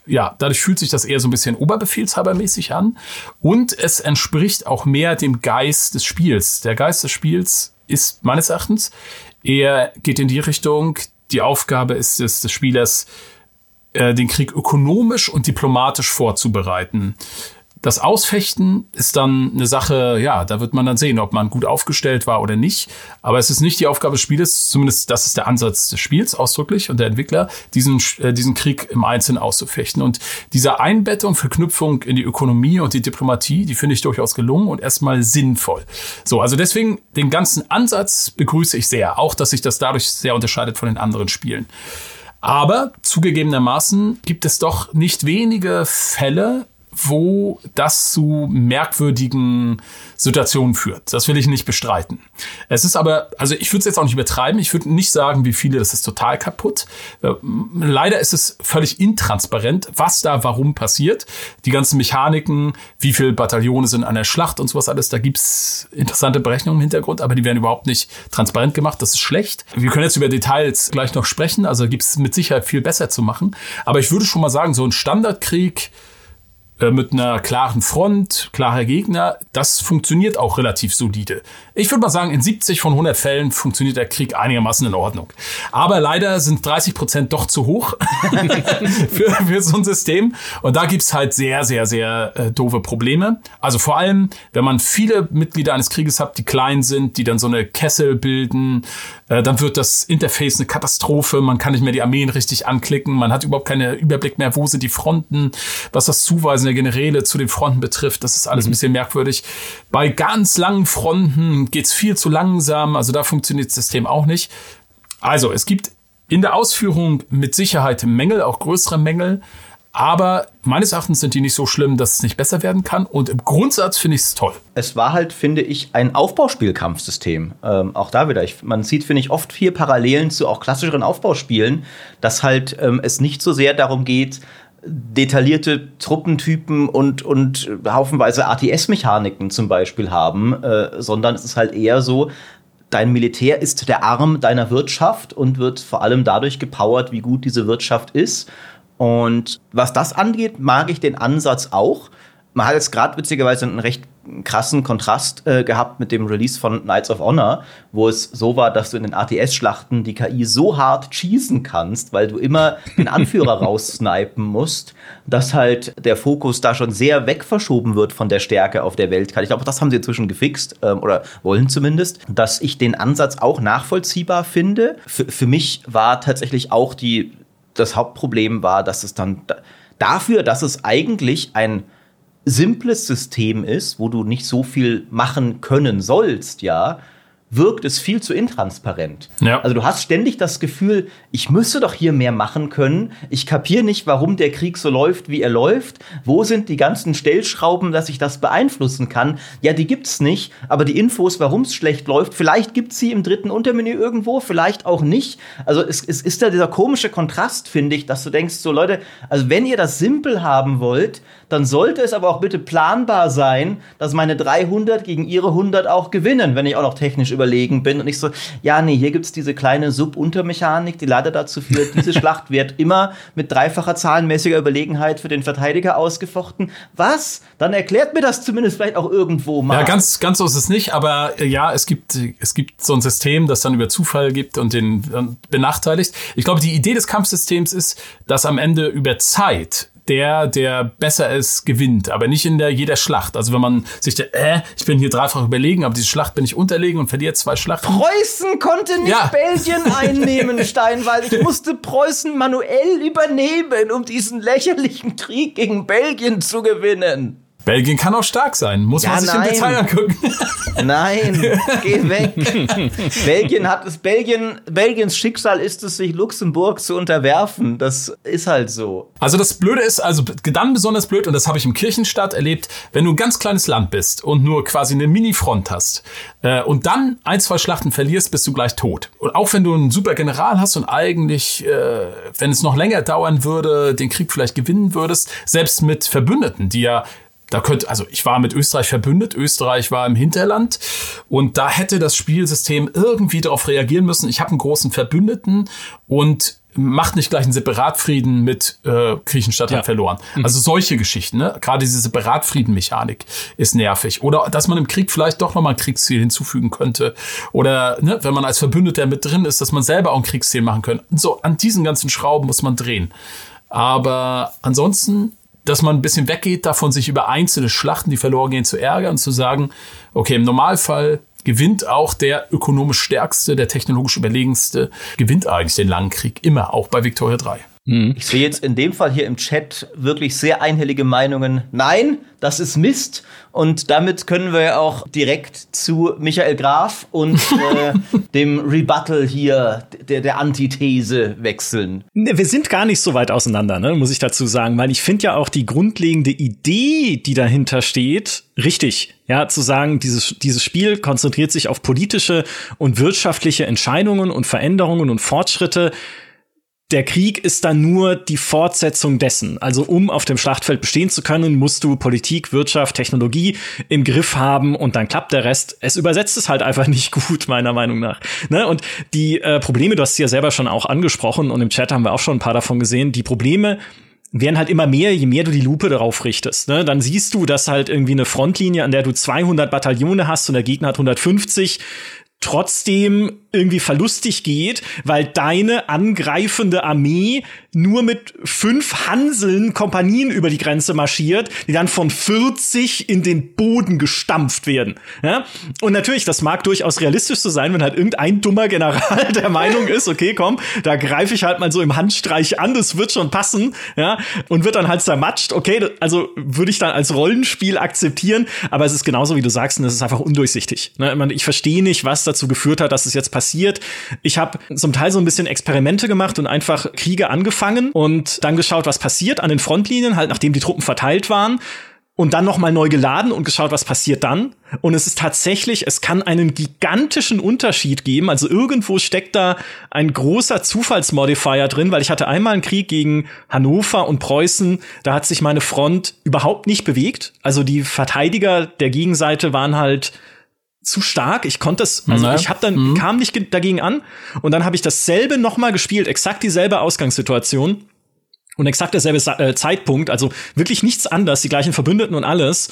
ja, dadurch fühlt sich das eher so ein bisschen oberbefehlshabermäßig an. Und es entspricht auch mehr dem Geist des Spiels. Der Geist des Spiels ist meines Erachtens eher geht in die Richtung, die Aufgabe ist es des Spielers, äh, den Krieg ökonomisch und diplomatisch vorzubereiten. Das Ausfechten ist dann eine Sache, ja, da wird man dann sehen, ob man gut aufgestellt war oder nicht. Aber es ist nicht die Aufgabe des Spiels, zumindest das ist der Ansatz des Spiels ausdrücklich und der Entwickler, diesen, äh, diesen Krieg im Einzelnen auszufechten. Und diese Einbettung, Verknüpfung in die Ökonomie und die Diplomatie, die finde ich durchaus gelungen und erstmal sinnvoll. So, also deswegen den ganzen Ansatz begrüße ich sehr. Auch, dass sich das dadurch sehr unterscheidet von den anderen Spielen. Aber zugegebenermaßen gibt es doch nicht wenige Fälle, wo das zu merkwürdigen Situationen führt. Das will ich nicht bestreiten. Es ist aber, also ich würde es jetzt auch nicht übertreiben. Ich würde nicht sagen, wie viele, das ist total kaputt. Äh, leider ist es völlig intransparent, was da warum passiert. Die ganzen Mechaniken, wie viele Bataillone sind an der Schlacht und sowas alles, da gibt's interessante Berechnungen im Hintergrund, aber die werden überhaupt nicht transparent gemacht. Das ist schlecht. Wir können jetzt über Details gleich noch sprechen, also gibt's mit Sicherheit viel besser zu machen. Aber ich würde schon mal sagen, so ein Standardkrieg, mit einer klaren Front, klarer Gegner, das funktioniert auch relativ solide. Ich würde mal sagen, in 70 von 100 Fällen funktioniert der Krieg einigermaßen in Ordnung. Aber leider sind 30 Prozent doch zu hoch für, für so ein System. Und da gibt's halt sehr, sehr, sehr äh, doofe Probleme. Also vor allem, wenn man viele Mitglieder eines Krieges hat, die klein sind, die dann so eine Kessel bilden, äh, dann wird das Interface eine Katastrophe. Man kann nicht mehr die Armeen richtig anklicken. Man hat überhaupt keinen Überblick mehr, wo sind die Fronten, was das Zuweisen der Generäle zu den Fronten betrifft. Das ist alles ein mhm. bisschen merkwürdig. Bei ganz langen Fronten geht's viel zu langsam. Also da funktioniert das System auch nicht. Also es gibt in der Ausführung mit Sicherheit Mängel, auch größere Mängel. Aber meines Erachtens sind die nicht so schlimm, dass es nicht besser werden kann. Und im Grundsatz finde ich es toll.
Es war halt, finde ich, ein Aufbauspielkampfsystem. Ähm, auch da wieder. Ich, man sieht, finde ich, oft viel Parallelen zu auch klassischeren Aufbauspielen, dass halt ähm, es nicht so sehr darum geht, detaillierte Truppentypen und, und haufenweise ATS-Mechaniken zum Beispiel haben, äh, sondern es ist halt eher so, dein Militär ist der Arm deiner Wirtschaft und wird vor allem dadurch gepowert, wie gut diese Wirtschaft ist. Und was das angeht, mag ich den Ansatz auch. Man hat jetzt gerade witzigerweise einen recht krassen Kontrast äh, gehabt mit dem Release von Knights of Honor, wo es so war, dass du in den ATS-Schlachten die KI so hart cheesen kannst, weil du immer den Anführer raussnipen musst, dass halt der Fokus da schon sehr wegverschoben wird von der Stärke auf der Weltkarte. Ich glaube, das haben sie inzwischen gefixt ähm, oder wollen zumindest, dass ich den Ansatz auch nachvollziehbar finde. Für, für mich war tatsächlich auch die das Hauptproblem war, dass es dann dafür, dass es eigentlich ein simples System ist, wo du nicht so viel machen können sollst, ja, wirkt es viel zu intransparent. Ja. Also du hast ständig das Gefühl, ich müsste doch hier mehr machen können. Ich kapiere nicht, warum der Krieg so läuft, wie er läuft. Wo sind die ganzen Stellschrauben, dass ich das beeinflussen kann? Ja, die gibt's nicht, aber die Infos, warum es schlecht läuft, vielleicht gibt's sie im dritten Untermenü irgendwo, vielleicht auch nicht. Also es, es ist da dieser komische Kontrast, finde ich, dass du denkst, so Leute, also wenn ihr das simpel haben wollt, dann sollte es aber auch bitte planbar sein, dass meine 300 gegen ihre 100 auch gewinnen, wenn ich auch noch technisch überlegen bin und ich so, ja, nee, hier gibt es diese kleine Sub-Untermechanik, die leider dazu führt, diese Schlacht wird immer mit dreifacher zahlenmäßiger Überlegenheit für den Verteidiger ausgefochten. Was? Dann erklärt mir das zumindest vielleicht auch irgendwo mal.
Ja, ganz, ganz so ist es nicht, aber äh, ja, es gibt, es gibt so ein System, das dann über Zufall gibt und den dann benachteiligt. Ich glaube, die Idee des Kampfsystems ist, dass am Ende über Zeit der, der besser ist, gewinnt, aber nicht in der jeder Schlacht. Also wenn man sich der, äh, ich bin hier dreifach überlegen, aber diese Schlacht bin ich unterlegen und verliere zwei Schlachten.
Preußen konnte nicht ja. Belgien einnehmen, Steinwald. Ich musste Preußen manuell übernehmen, um diesen lächerlichen Krieg gegen Belgien zu gewinnen.
Belgien kann auch stark sein, muss ja, man sich nein. im Detail angucken.
Nein, geh weg. Belgien hat es, Belgien, Belgiens Schicksal ist es, sich Luxemburg zu unterwerfen. Das ist halt so.
Also das Blöde ist, also dann besonders blöd, und das habe ich im Kirchenstadt erlebt, wenn du ein ganz kleines Land bist und nur quasi eine Mini-Front hast äh, und dann ein, zwei Schlachten verlierst, bist du gleich tot. Und auch wenn du einen super General hast und eigentlich, äh, wenn es noch länger dauern würde, den Krieg vielleicht gewinnen würdest, selbst mit Verbündeten, die ja da könnte, also ich war mit Österreich verbündet, Österreich war im Hinterland und da hätte das Spielsystem irgendwie darauf reagieren müssen. Ich habe einen großen Verbündeten und macht nicht gleich einen Separatfrieden mit äh, Griechenstadt ja. hat verloren. Mhm. Also solche Geschichten, ne? Gerade diese Separatfriedenmechanik ist nervig. Oder dass man im Krieg vielleicht doch nochmal ein Kriegsziel hinzufügen könnte. Oder ne, wenn man als Verbündeter mit drin ist, dass man selber auch ein Kriegsziel machen könnte. So, an diesen ganzen Schrauben muss man drehen. Aber ansonsten dass man ein bisschen weggeht davon, sich über einzelne Schlachten, die verloren gehen, zu ärgern zu sagen, okay, im Normalfall gewinnt auch der ökonomisch stärkste, der technologisch überlegenste, gewinnt eigentlich den langen Krieg immer, auch bei Victoria 3.
Mhm. Ich sehe jetzt in dem Fall hier im Chat wirklich sehr einhellige Meinungen. Nein, das ist Mist. Und damit können wir auch direkt zu Michael Graf und äh, dem Rebuttal hier, der, der Antithese wechseln.
Ne, wir sind gar nicht so weit auseinander, ne, muss ich dazu sagen, weil ich finde ja auch die grundlegende Idee, die dahinter steht, richtig. Ja, zu sagen, dieses, dieses Spiel konzentriert sich auf politische und wirtschaftliche Entscheidungen und Veränderungen und Fortschritte der Krieg ist dann nur die Fortsetzung dessen. Also um auf dem Schlachtfeld bestehen zu können, musst du Politik, Wirtschaft, Technologie im Griff haben und dann klappt der Rest. Es übersetzt es halt einfach nicht gut, meiner Meinung nach. Ne? Und die äh, Probleme, du hast sie ja selber schon auch angesprochen und im Chat haben wir auch schon ein paar davon gesehen, die Probleme werden halt immer mehr, je mehr du die Lupe darauf richtest. Ne? Dann siehst du, dass halt irgendwie eine Frontlinie, an der du 200 Bataillone hast und der Gegner hat 150, trotzdem irgendwie verlustig geht, weil deine angreifende Armee nur mit fünf Hanseln Kompanien über die Grenze marschiert, die dann von 40 in den Boden gestampft werden. Ja? Und natürlich, das mag durchaus realistisch so sein, wenn halt irgendein dummer General der Meinung ist, okay, komm, da greife ich halt mal so im Handstreich an, das wird schon passen, ja, und wird dann halt zermatscht. Okay, also würde ich dann als Rollenspiel akzeptieren, aber es ist genauso wie du sagst, und es ist einfach undurchsichtig. Ne? Ich verstehe nicht, was dazu geführt hat, dass es jetzt passiert passiert. Ich habe zum Teil so ein bisschen Experimente gemacht und einfach Kriege angefangen und dann geschaut, was passiert an den Frontlinien, halt nachdem die Truppen verteilt waren und dann noch mal neu geladen und geschaut, was passiert dann. Und es ist tatsächlich, es kann einen gigantischen Unterschied geben. Also irgendwo steckt da ein großer Zufallsmodifier drin, weil ich hatte einmal einen Krieg gegen Hannover und Preußen. Da hat sich meine Front überhaupt nicht bewegt. Also die Verteidiger der Gegenseite waren halt zu stark. Ich konnte es, also ich habe dann mhm. kam nicht dagegen an und dann habe ich dasselbe noch mal gespielt, exakt dieselbe Ausgangssituation und exakt derselbe äh, Zeitpunkt, also wirklich nichts anders, die gleichen Verbündeten und alles.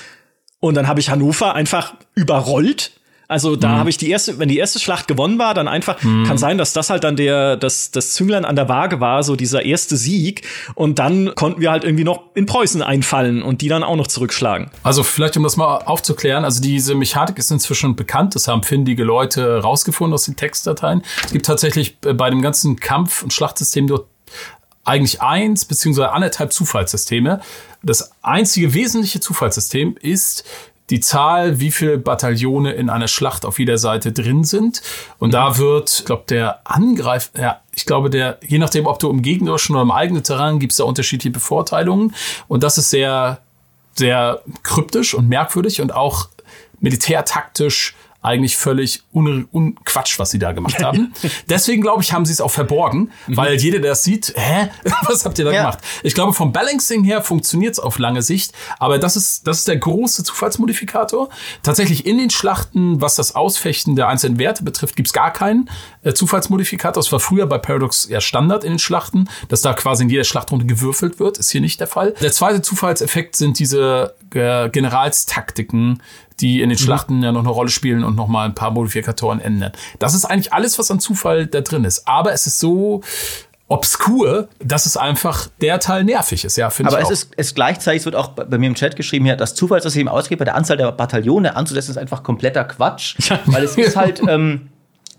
Und dann habe ich Hannover einfach überrollt. Also da mhm. habe ich die erste, wenn die erste Schlacht gewonnen war, dann einfach mhm. kann sein, dass das halt dann der das das Zünglein an der Waage war, so dieser erste Sieg und dann konnten wir halt irgendwie noch in Preußen einfallen und die dann auch noch zurückschlagen.
Also vielleicht um das mal aufzuklären, also diese Mechanik ist inzwischen bekannt, das haben findige Leute rausgefunden aus den Textdateien. Es gibt tatsächlich äh, bei dem ganzen Kampf- und Schlachtsystem dort eigentlich eins beziehungsweise anderthalb Zufallssysteme. Das einzige wesentliche Zufallssystem ist die Zahl, wie viele Bataillone in einer Schlacht auf jeder Seite drin sind. Und mhm. da wird, ich glaube, der Angreif, ja, ich glaube, der, je nachdem, ob du im gegnerischen oder im eigenen Terrain, gibt es da unterschiedliche Bevorteilungen. Und das ist sehr, sehr kryptisch und merkwürdig und auch militärtaktisch eigentlich völlig un, un Quatsch, was sie da gemacht haben. Deswegen glaube ich, haben sie es auch verborgen, mhm. weil jeder, der das sieht, hä, was habt ihr da ja. gemacht? Ich glaube, vom Balancing her funktioniert es auf lange Sicht, aber das ist, das ist der große Zufallsmodifikator. Tatsächlich in den Schlachten, was das Ausfechten der einzelnen Werte betrifft, gibt's gar keinen äh, Zufallsmodifikator. Das war früher bei Paradox ja Standard in den Schlachten, dass da quasi in jeder Schlachtrunde gewürfelt wird, ist hier nicht der Fall. Der zweite Zufallseffekt sind diese äh, Generalstaktiken, die in den mhm. Schlachten mhm. ja noch eine Rolle spielen und noch mal ein paar Modifikatoren ändern. Das ist eigentlich alles, was an Zufall da drin ist. Aber es ist so obskur, dass es einfach der Teil nervig ist, ja,
finde ich. Aber es auch. ist es gleichzeitig wird auch bei mir im Chat geschrieben hier, das Zufallssystem ausgeht bei der Anzahl der Bataillone anzusetzen, ist einfach kompletter Quatsch. weil es ist halt, ähm,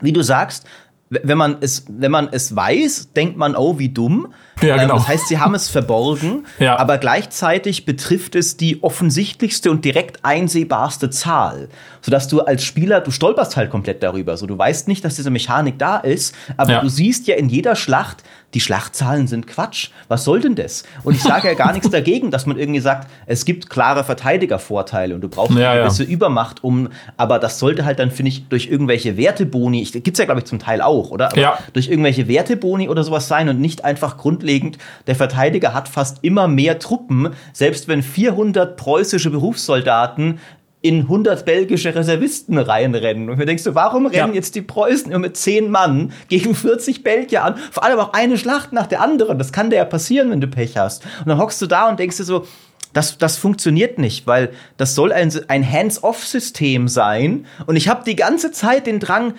wie du sagst, wenn man es, wenn man es weiß, denkt man, oh, wie dumm. Ja, genau. Das heißt, sie haben es verborgen, ja. aber gleichzeitig betrifft es die offensichtlichste und direkt einsehbarste Zahl, sodass du als Spieler, du stolperst halt komplett darüber. So, du weißt nicht, dass diese Mechanik da ist, aber ja. du siehst ja in jeder Schlacht, die Schlachtzahlen sind Quatsch. Was soll denn das? Und ich sage ja gar nichts dagegen, dass man irgendwie sagt, es gibt klare Verteidigervorteile und du brauchst ja, eine gewisse ja. Übermacht, um, aber das sollte halt dann, finde ich, durch irgendwelche Werteboni, gibt es ja, glaube ich, zum Teil auch, oder? Aber ja. Durch irgendwelche Werteboni oder sowas sein und nicht einfach grundlegend, der Verteidiger hat fast immer mehr Truppen, selbst wenn 400 preußische Berufssoldaten in 100 belgische Reservisten reinrennen. Und mir denkst du, warum rennen ja. jetzt die Preußen nur mit 10 Mann gegen 40 Belgier an? Vor allem auch eine Schlacht nach der anderen. Das kann dir ja passieren, wenn du Pech hast. Und dann hockst du da und denkst dir so, das, das funktioniert nicht, weil das soll ein, ein Hands-off-System sein. Und ich habe die ganze Zeit den Drang,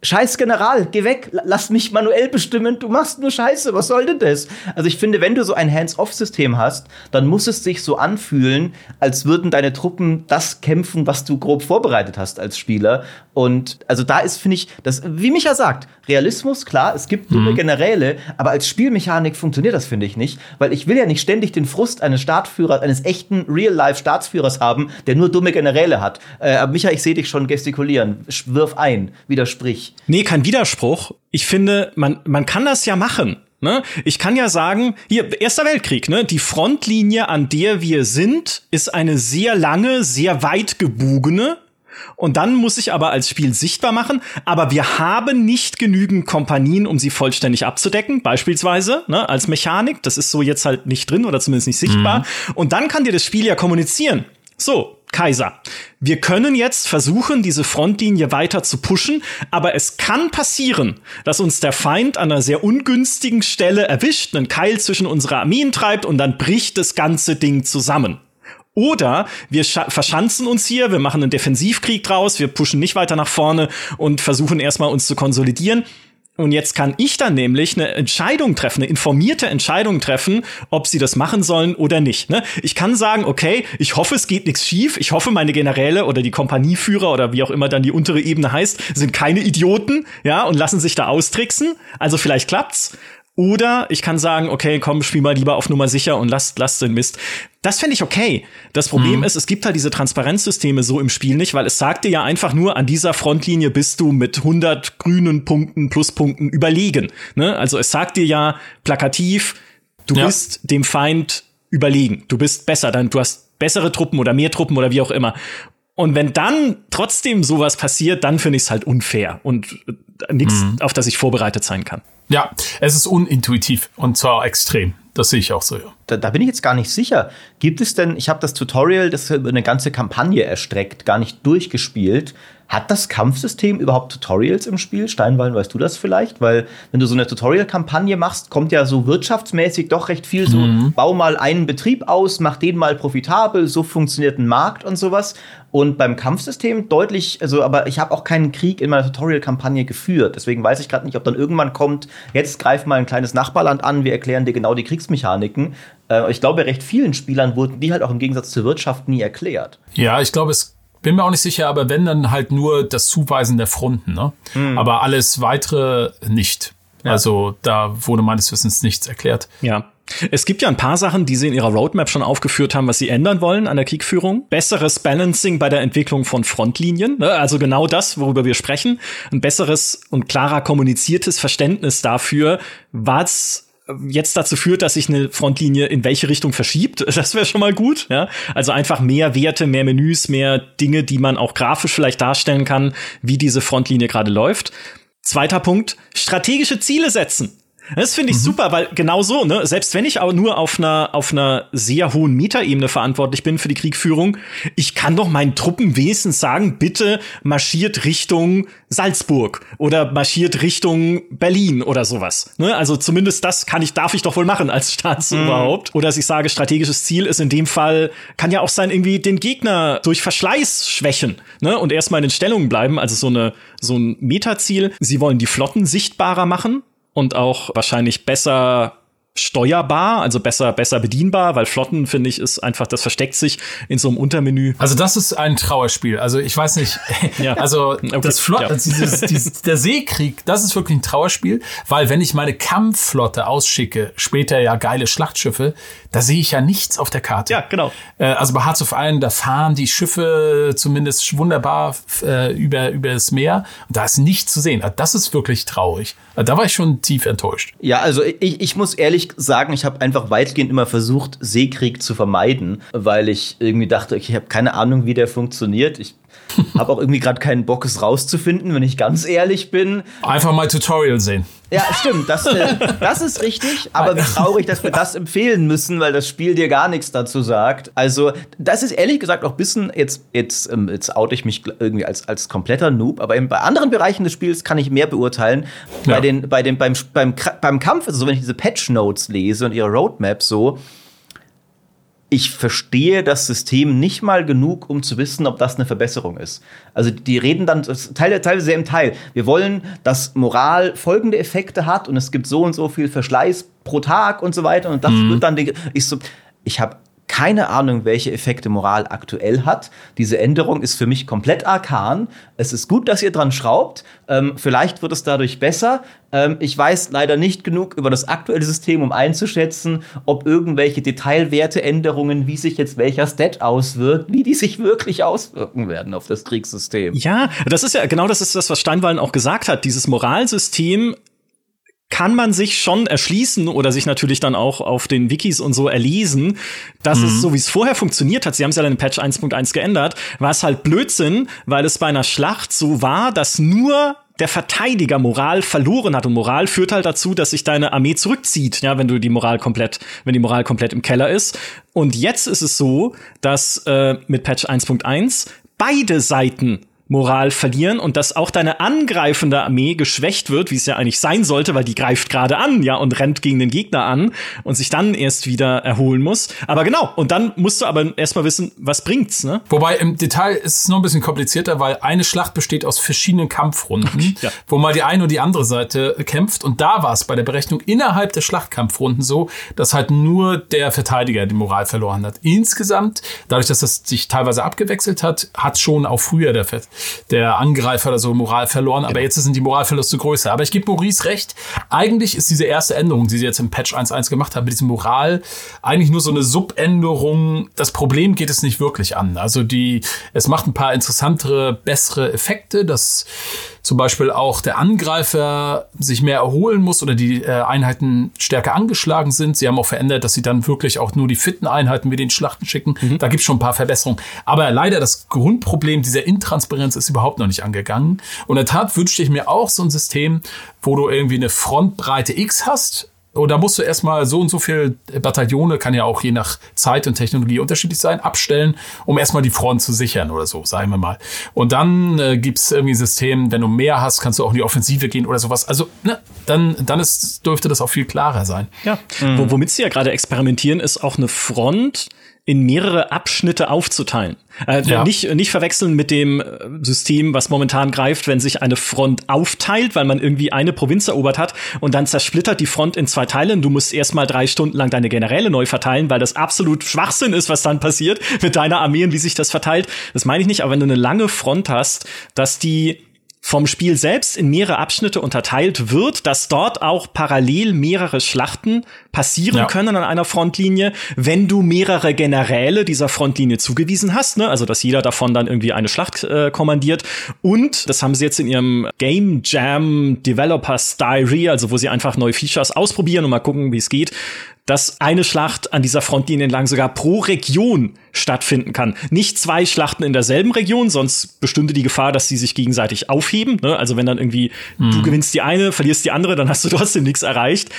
Scheiß General, geh weg, lass mich manuell bestimmen, du machst nur Scheiße, was soll denn das? Also ich finde, wenn du so ein Hands-off-System hast, dann muss es sich so anfühlen, als würden deine Truppen das kämpfen, was du grob vorbereitet hast als Spieler. Und also da ist, finde ich, das, wie Micha sagt, Realismus, klar, es gibt dumme mhm. Generäle, aber als Spielmechanik funktioniert das, finde ich, nicht, weil ich will ja nicht ständig den Frust eines Startführers, eines echten Real-Life-Staatsführers haben, der nur dumme Generäle hat. Äh, aber Micha, ich sehe dich schon gestikulieren. Wirf ein, widersprich.
Nee, kein Widerspruch. Ich finde, man, man kann das ja machen. Ne? Ich kann ja sagen, hier, Erster Weltkrieg, ne? Die Frontlinie, an der wir sind, ist eine sehr lange, sehr weit gebogene. Und dann muss ich aber als Spiel sichtbar machen, aber wir haben nicht genügend Kompanien, um sie vollständig abzudecken, beispielsweise, ne, als Mechanik. Das ist so jetzt halt nicht drin oder zumindest nicht sichtbar. Mhm. Und dann kann dir das Spiel ja kommunizieren. So, Kaiser. Wir können jetzt versuchen, diese Frontlinie weiter zu pushen, aber es kann passieren, dass uns der Feind an einer sehr ungünstigen Stelle erwischt, einen Keil zwischen unsere Armeen treibt und dann bricht das ganze Ding zusammen. Oder wir verschanzen uns hier, wir machen einen Defensivkrieg draus, wir pushen nicht weiter nach vorne und versuchen erstmal uns zu konsolidieren. Und jetzt kann ich dann nämlich eine Entscheidung treffen, eine informierte Entscheidung treffen, ob sie das machen sollen oder nicht. Ne? Ich kann sagen, okay, ich hoffe, es geht nichts schief. Ich hoffe, meine Generäle oder die Kompanieführer oder wie auch immer dann die untere Ebene heißt, sind keine Idioten, ja, und lassen sich da austricksen. Also vielleicht klappt's. Oder ich kann sagen, okay, komm, spiel mal lieber auf Nummer sicher und lass, lass den Mist. Das fände ich okay. Das Problem mhm. ist, es gibt halt diese Transparenzsysteme so im Spiel nicht, weil es sagt dir ja einfach nur, an dieser Frontlinie bist du mit 100 grünen Punkten, Pluspunkten überlegen. Ne? Also es sagt dir ja plakativ, du ja. bist dem Feind überlegen. Du bist besser, dann du hast bessere Truppen oder mehr Truppen oder wie auch immer. Und wenn dann trotzdem sowas passiert, dann finde ich es halt unfair und äh, nichts, mhm. auf das ich vorbereitet sein kann.
Ja, es ist unintuitiv und zwar extrem. Das sehe ich auch so, ja.
Da, da, bin ich jetzt gar nicht sicher. Gibt es denn, ich habe das Tutorial, das über eine ganze Kampagne erstreckt, gar nicht durchgespielt. Hat das Kampfsystem überhaupt Tutorials im Spiel? Steinwallen, weißt du das vielleicht? Weil wenn du so eine Tutorial-Kampagne machst, kommt ja so wirtschaftsmäßig doch recht viel so, mhm. bau mal einen Betrieb aus, mach den mal profitabel, so funktioniert ein Markt und sowas. Und beim Kampfsystem deutlich, also aber ich habe auch keinen Krieg in meiner Tutorial-Kampagne geführt. Deswegen weiß ich gerade nicht, ob dann irgendwann kommt, jetzt greif mal ein kleines Nachbarland an, wir erklären dir genau die Kriegsmechaniken. Äh, ich glaube, recht vielen Spielern wurden die halt auch im Gegensatz zur Wirtschaft nie erklärt.
Ja, ich glaube, es bin mir auch nicht sicher, aber wenn dann halt nur das Zuweisen der Fronten, ne? Mhm. Aber alles weitere nicht. Ja. Also da wurde meines Wissens nichts erklärt.
Ja. Es gibt ja ein paar Sachen, die sie in ihrer Roadmap schon aufgeführt haben, was sie ändern wollen an der Kriegführung. Besseres Balancing bei der Entwicklung von Frontlinien, ne? also genau das, worüber wir sprechen. Ein besseres und klarer kommuniziertes Verständnis dafür, was jetzt dazu führt, dass sich eine Frontlinie in welche Richtung verschiebt. Das wäre schon mal gut. Ja? Also einfach mehr Werte, mehr Menüs, mehr Dinge, die man auch grafisch vielleicht darstellen kann, wie diese Frontlinie gerade läuft. Zweiter Punkt, strategische Ziele setzen. Das finde ich mhm. super, weil genau so, ne, selbst wenn ich auch nur auf einer auf einer sehr hohen Metaebene verantwortlich bin für die Kriegführung, ich kann doch meinen Truppen wenigstens sagen, bitte marschiert Richtung Salzburg oder marschiert Richtung Berlin oder sowas. Ne? Also zumindest das kann ich darf ich doch wohl machen als Staatsoberhaupt. Mhm. Oder dass ich sage, strategisches Ziel ist in dem Fall kann ja auch sein irgendwie den Gegner durch Verschleiß schwächen, ne, und erstmal in den Stellungen bleiben, also so eine so ein Metaziel. Sie wollen die Flotten sichtbarer machen und auch wahrscheinlich besser steuerbar, also besser, besser bedienbar, weil Flotten, finde ich, ist einfach, das versteckt sich in so einem Untermenü.
Also das ist ein Trauerspiel. Also ich weiß nicht, ja. also okay. das Flot, ja. also dieses, dieses, der Seekrieg, das ist wirklich ein Trauerspiel, weil wenn ich meine Kampfflotte ausschicke, später ja geile Schlachtschiffe, da sehe ich ja nichts auf der Karte.
Ja, genau.
Äh, also bei Hearts of Iron, da fahren die Schiffe zumindest wunderbar äh, über, über das Meer und da ist nichts zu sehen. Also das ist wirklich traurig. Also da war ich schon tief enttäuscht.
Ja, also ich, ich muss ehrlich sagen, ich habe einfach weitgehend immer versucht, Seekrieg zu vermeiden, weil ich irgendwie dachte, okay, ich habe keine Ahnung, wie der funktioniert. Ich habe auch irgendwie gerade keinen Bock, es rauszufinden, wenn ich ganz ehrlich bin.
Einfach mal Tutorial sehen.
Ja, stimmt, das, äh, das ist richtig, aber wie traurig, dass wir das empfehlen müssen, weil das Spiel dir gar nichts dazu sagt. Also, das ist ehrlich gesagt auch ein bisschen, jetzt, jetzt, ähm, jetzt oute ich mich irgendwie als, als kompletter Noob, aber bei anderen Bereichen des Spiels kann ich mehr beurteilen. Ja. Bei den, bei den, beim, beim, beim Kampf, also so, wenn ich diese Patch Notes lese und ihre Roadmap so, ich verstehe das System nicht mal genug, um zu wissen, ob das eine Verbesserung ist. Also die reden dann teilweise sehr im Teil. Wir wollen, dass Moral folgende Effekte hat und es gibt so und so viel Verschleiß pro Tag und so weiter und das mhm. wird dann ich so ich habe keine Ahnung, welche Effekte Moral aktuell hat. Diese Änderung ist für mich komplett arkan. Es ist gut, dass ihr dran schraubt. Ähm, vielleicht wird es dadurch besser. Ähm, ich weiß leider nicht genug über das aktuelle System, um einzuschätzen, ob irgendwelche Detailwerteänderungen, wie sich jetzt welcher Stat auswirkt, wie die sich wirklich auswirken werden auf das Kriegssystem.
Ja, das ist ja genau das ist das, was Steinwallen auch gesagt hat. Dieses Moralsystem kann man sich schon erschließen oder sich natürlich dann auch auf den Wikis und so erlesen, dass mhm. es so wie es vorher funktioniert hat, sie haben es ja dann in Patch 1.1 geändert, war es halt Blödsinn, weil es bei einer Schlacht so war, dass nur der Verteidiger Moral verloren hat und Moral führt halt dazu, dass sich deine Armee zurückzieht, ja, wenn du die Moral komplett, wenn die Moral komplett im Keller ist. Und jetzt ist es so, dass äh, mit Patch 1.1 beide Seiten Moral verlieren und dass auch deine angreifende Armee geschwächt wird, wie es ja eigentlich sein sollte, weil die greift gerade an, ja, und rennt gegen den Gegner an und sich dann erst wieder erholen muss. Aber genau, und dann musst du aber erstmal wissen, was bringt's, ne?
Wobei im Detail ist es noch ein bisschen komplizierter, weil eine Schlacht besteht aus verschiedenen Kampfrunden, okay, ja. wo mal die eine oder die andere Seite kämpft und da war es bei der Berechnung innerhalb der Schlachtkampfrunden so, dass halt nur der Verteidiger die Moral verloren hat. Insgesamt, dadurch, dass das sich teilweise abgewechselt hat, hat schon auch früher der der Angreifer oder so Moral verloren, aber genau. jetzt sind die Moralverluste größer. Aber ich gebe Maurice recht, eigentlich ist diese erste Änderung, die sie jetzt im Patch 1.1 gemacht haben, mit diesem Moral, eigentlich nur so eine Subänderung. Das Problem geht es nicht wirklich an. Also die, es macht ein paar interessantere, bessere Effekte, das zum Beispiel auch der Angreifer sich mehr erholen muss oder die äh, Einheiten stärker angeschlagen sind. Sie haben auch verändert, dass sie dann wirklich auch nur die fitten Einheiten mit den Schlachten schicken. Mhm. Da gibt es schon ein paar Verbesserungen. Aber leider das Grundproblem dieser Intransparenz ist überhaupt noch nicht angegangen. Und in der Tat wünschte ich mir auch so ein System, wo du irgendwie eine Frontbreite X hast und da musst du erstmal so und so viel Bataillone, kann ja auch je nach Zeit und Technologie unterschiedlich sein, abstellen, um erstmal die Front zu sichern oder so, sagen wir mal. Und dann äh, gibt es irgendwie ein System, wenn du mehr hast, kannst du auch in die Offensive gehen oder sowas. Also, ne, dann, dann ist, dürfte das auch viel klarer sein.
Ja, mhm. womit sie ja gerade experimentieren, ist auch eine Front, in mehrere Abschnitte aufzuteilen. Äh, ja. nicht, nicht verwechseln mit dem äh, System, was momentan greift, wenn sich eine Front aufteilt, weil man irgendwie eine Provinz erobert hat und dann zersplittert die Front in zwei Teile und du musst erstmal drei Stunden lang deine Generäle neu verteilen, weil das absolut Schwachsinn ist, was dann passiert mit deiner Armee und wie sich das verteilt. Das meine ich nicht, aber wenn du eine lange Front hast, dass die vom Spiel selbst in mehrere Abschnitte unterteilt wird, dass dort auch parallel mehrere Schlachten passieren ja. können an einer Frontlinie, wenn du mehrere Generäle dieser Frontlinie zugewiesen hast, ne? also dass jeder davon dann irgendwie eine Schlacht äh, kommandiert. Und das haben sie jetzt in ihrem Game Jam Developers Diary, also wo sie einfach neue Features ausprobieren und mal gucken, wie es geht, dass eine Schlacht an dieser Frontlinie entlang sogar pro Region stattfinden kann. Nicht zwei Schlachten in derselben Region, sonst bestünde die Gefahr, dass sie sich gegenseitig aufheben. Ne? Also wenn dann irgendwie mhm. du gewinnst die eine, verlierst die andere, dann hast du trotzdem nichts erreicht.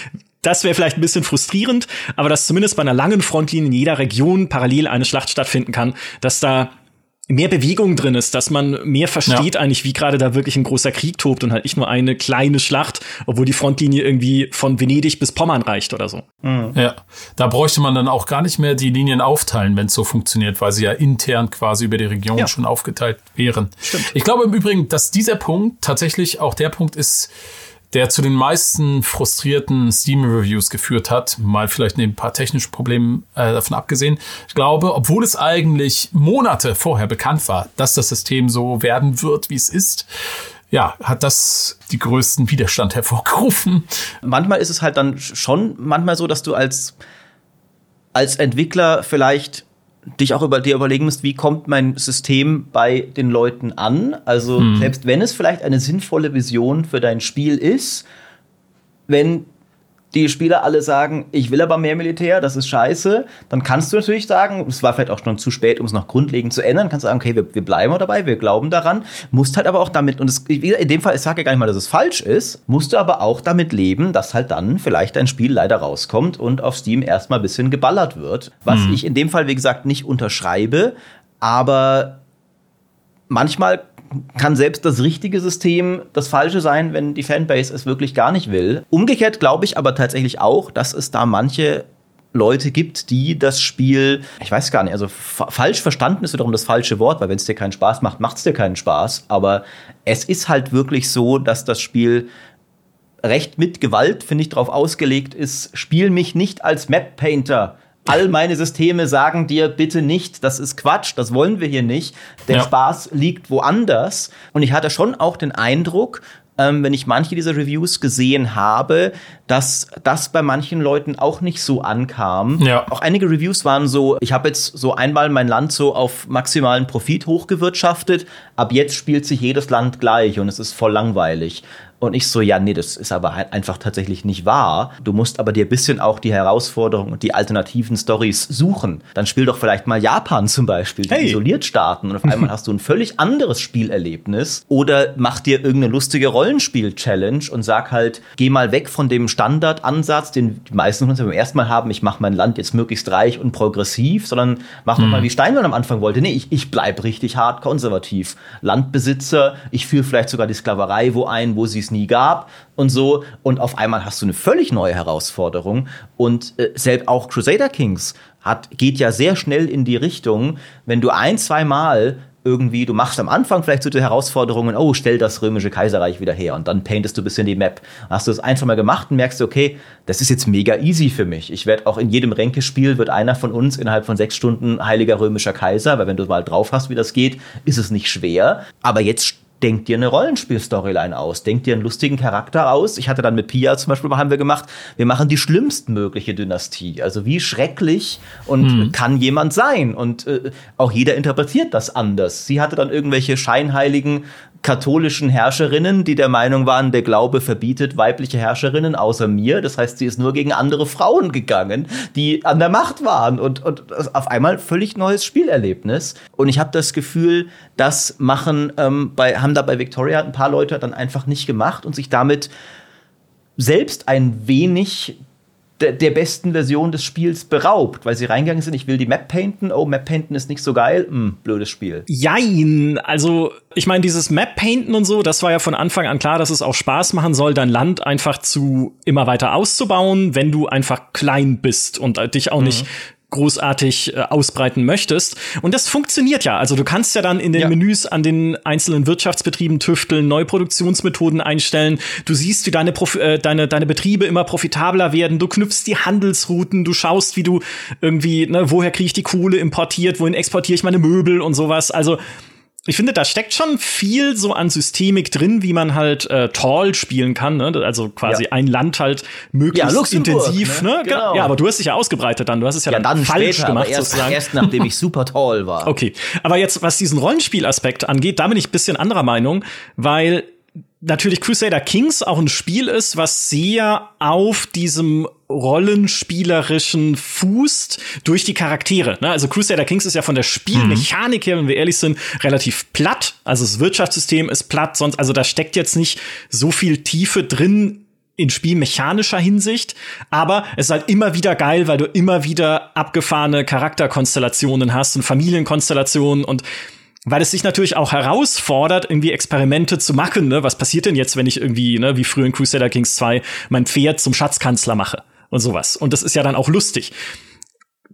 Das wäre vielleicht ein bisschen frustrierend, aber dass zumindest bei einer langen Frontlinie in jeder Region parallel eine Schlacht stattfinden kann, dass da mehr Bewegung drin ist, dass man mehr versteht ja. eigentlich, wie gerade da wirklich ein großer Krieg tobt und halt nicht nur eine kleine Schlacht, obwohl die Frontlinie irgendwie von Venedig bis Pommern reicht oder so.
Mhm. Ja, da bräuchte man dann auch gar nicht mehr die Linien aufteilen, wenn es so funktioniert, weil sie ja intern quasi über die Region ja. schon aufgeteilt wären. Stimmt. Ich glaube im Übrigen, dass dieser Punkt tatsächlich auch der Punkt ist, der zu den meisten frustrierten Steam-Reviews geführt hat, mal vielleicht neben ein paar technischen Problemen äh, davon abgesehen. Ich glaube, obwohl es eigentlich Monate vorher bekannt war, dass das System so werden wird, wie es ist, ja, hat das die größten Widerstand hervorgerufen.
Manchmal ist es halt dann schon manchmal so, dass du als, als Entwickler vielleicht dich auch über dir überlegen musst, wie kommt mein System bei den Leuten an? Also mhm. selbst wenn es vielleicht eine sinnvolle Vision für dein Spiel ist, wenn die Spieler alle sagen, ich will aber mehr Militär, das ist scheiße, dann kannst du natürlich sagen, es war vielleicht auch schon zu spät, um es noch grundlegend zu ändern, kannst du sagen, okay, wir, wir bleiben dabei, wir glauben daran, musst halt aber auch damit, und es, in dem Fall, ich sage ja gar nicht mal, dass es falsch ist, musst du aber auch damit leben, dass halt dann vielleicht ein Spiel leider rauskommt und auf Steam erstmal ein bisschen geballert wird, was mhm. ich in dem Fall, wie gesagt, nicht unterschreibe, aber manchmal kann selbst das richtige System das falsche sein, wenn die Fanbase es wirklich gar nicht will. Umgekehrt glaube ich aber tatsächlich auch, dass es da manche Leute gibt, die das Spiel, ich weiß gar nicht, also falsch verstanden ist wiederum das falsche Wort, weil wenn es dir keinen Spaß macht, macht es dir keinen Spaß. Aber es ist halt wirklich so, dass das Spiel recht mit Gewalt, finde ich, darauf ausgelegt ist, spiel mich nicht als Map Painter all meine Systeme sagen dir bitte nicht, das ist Quatsch, das wollen wir hier nicht. Der ja. Spaß liegt woanders. Und ich hatte schon auch den Eindruck, ähm, wenn ich manche dieser Reviews gesehen habe, dass das bei manchen Leuten auch nicht so ankam. Ja. Auch einige Reviews waren so, ich habe jetzt so einmal mein Land so auf maximalen Profit hochgewirtschaftet, ab jetzt spielt sich jedes Land gleich und es ist voll langweilig. Und ich so, ja, nee, das ist aber einfach tatsächlich nicht wahr. Du musst aber dir ein bisschen auch die Herausforderungen und die alternativen Stories suchen. Dann spiel doch vielleicht mal Japan zum Beispiel, die hey. isoliert starten und auf einmal hast du ein völlig anderes Spielerlebnis. Oder mach dir irgendeine lustige Rollenspiel-Challenge und sag halt, geh mal weg von dem Standardansatz, den die meisten von uns beim ersten Mal haben, ich mache mein Land jetzt möglichst reich und progressiv, sondern mach mhm. mal, wie Steinmann am Anfang wollte. Nee, ich, ich bleib richtig hart konservativ. Landbesitzer, ich führe vielleicht sogar die Sklaverei wo ein, wo sie es nie gab und so. Und auf einmal hast du eine völlig neue Herausforderung. Und äh, selbst auch Crusader Kings hat, geht ja sehr schnell in die Richtung, wenn du ein, zwei Mal irgendwie, du machst am Anfang vielleicht so die Herausforderungen, oh, stell das römische Kaiserreich wieder her und dann paintest du ein bisschen die Map. Hast du das ein, zwei Mal gemacht und merkst okay, das ist jetzt mega easy für mich. Ich werde auch in jedem Ränkespiel wird einer von uns innerhalb von sechs Stunden heiliger römischer Kaiser, weil wenn du mal drauf hast, wie das geht, ist es nicht schwer. Aber jetzt denk dir eine Rollenspiel-Storyline aus, denk dir einen lustigen Charakter aus. Ich hatte dann mit Pia zum Beispiel, haben wir gemacht, wir machen die schlimmstmögliche Dynastie. Also wie schrecklich und mhm. kann jemand sein? Und äh, auch jeder interpretiert das anders. Sie hatte dann irgendwelche scheinheiligen katholischen Herrscherinnen, die der Meinung waren, der Glaube verbietet weibliche Herrscherinnen außer mir. Das heißt, sie ist nur gegen andere Frauen gegangen, die an der Macht waren und, und auf einmal völlig neues Spielerlebnis. Und ich habe das Gefühl, das machen ähm, bei, haben da bei Victoria ein paar Leute dann einfach nicht gemacht und sich damit selbst ein wenig der, der besten Version des Spiels beraubt, weil sie reingegangen sind, ich will die Map painten, oh, Map painten ist nicht so geil, hm, blödes Spiel.
Jein, also ich meine, dieses Map painten und so, das war ja von Anfang an klar, dass es auch Spaß machen soll, dein Land einfach zu immer weiter auszubauen, wenn du einfach klein bist und dich auch mhm. nicht großartig äh, ausbreiten möchtest. Und das funktioniert ja. Also du kannst ja dann in den ja. Menüs an den einzelnen Wirtschaftsbetrieben tüfteln, neue Produktionsmethoden einstellen. Du siehst, wie deine, Profi äh, deine, deine Betriebe immer profitabler werden. Du knüpfst die Handelsrouten. Du schaust, wie du irgendwie, ne, woher kriege ich die Kohle importiert, wohin exportiere ich meine Möbel und sowas. Also ich finde, da steckt schon viel so an Systemik drin, wie man halt äh, Tall spielen kann, ne? Also quasi ja. ein Land halt möglichst ja, intensiv, ne? ne? Genau. Ja, aber du hast dich ja ausgebreitet dann. Du hast es ja, ja dann, dann, falsch später, gemacht,
erst, sozusagen. Erst nachdem ich super tall war.
Okay. Aber jetzt, was diesen Rollenspielaspekt angeht, da bin ich ein bisschen anderer Meinung, weil natürlich Crusader Kings auch ein Spiel ist, was sehr auf diesem rollenspielerischen fußt durch die Charaktere. Ne? Also Crusader Kings ist ja von der Spielmechanik her, wenn wir ehrlich sind, relativ platt. Also das Wirtschaftssystem ist platt, sonst, also da steckt jetzt nicht so viel Tiefe drin in spielmechanischer Hinsicht, aber es ist halt immer wieder geil, weil du immer wieder abgefahrene Charakterkonstellationen hast und Familienkonstellationen und weil es sich natürlich auch herausfordert, irgendwie Experimente zu machen. Ne? Was passiert denn jetzt, wenn ich irgendwie, ne, wie früher in Crusader Kings 2, mein Pferd zum Schatzkanzler mache und sowas. Und das ist ja dann auch lustig.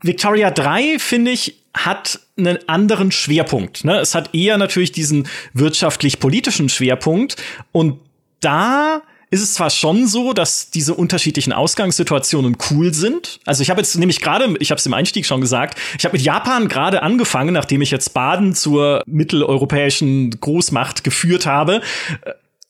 Victoria 3, finde ich, hat einen anderen Schwerpunkt. Ne? Es hat eher natürlich diesen wirtschaftlich-politischen Schwerpunkt. Und da ist es zwar schon so, dass diese unterschiedlichen Ausgangssituationen cool sind. Also ich habe jetzt nämlich gerade, ich habe es im Einstieg schon gesagt, ich habe mit Japan gerade angefangen, nachdem ich jetzt Baden zur mitteleuropäischen Großmacht geführt habe.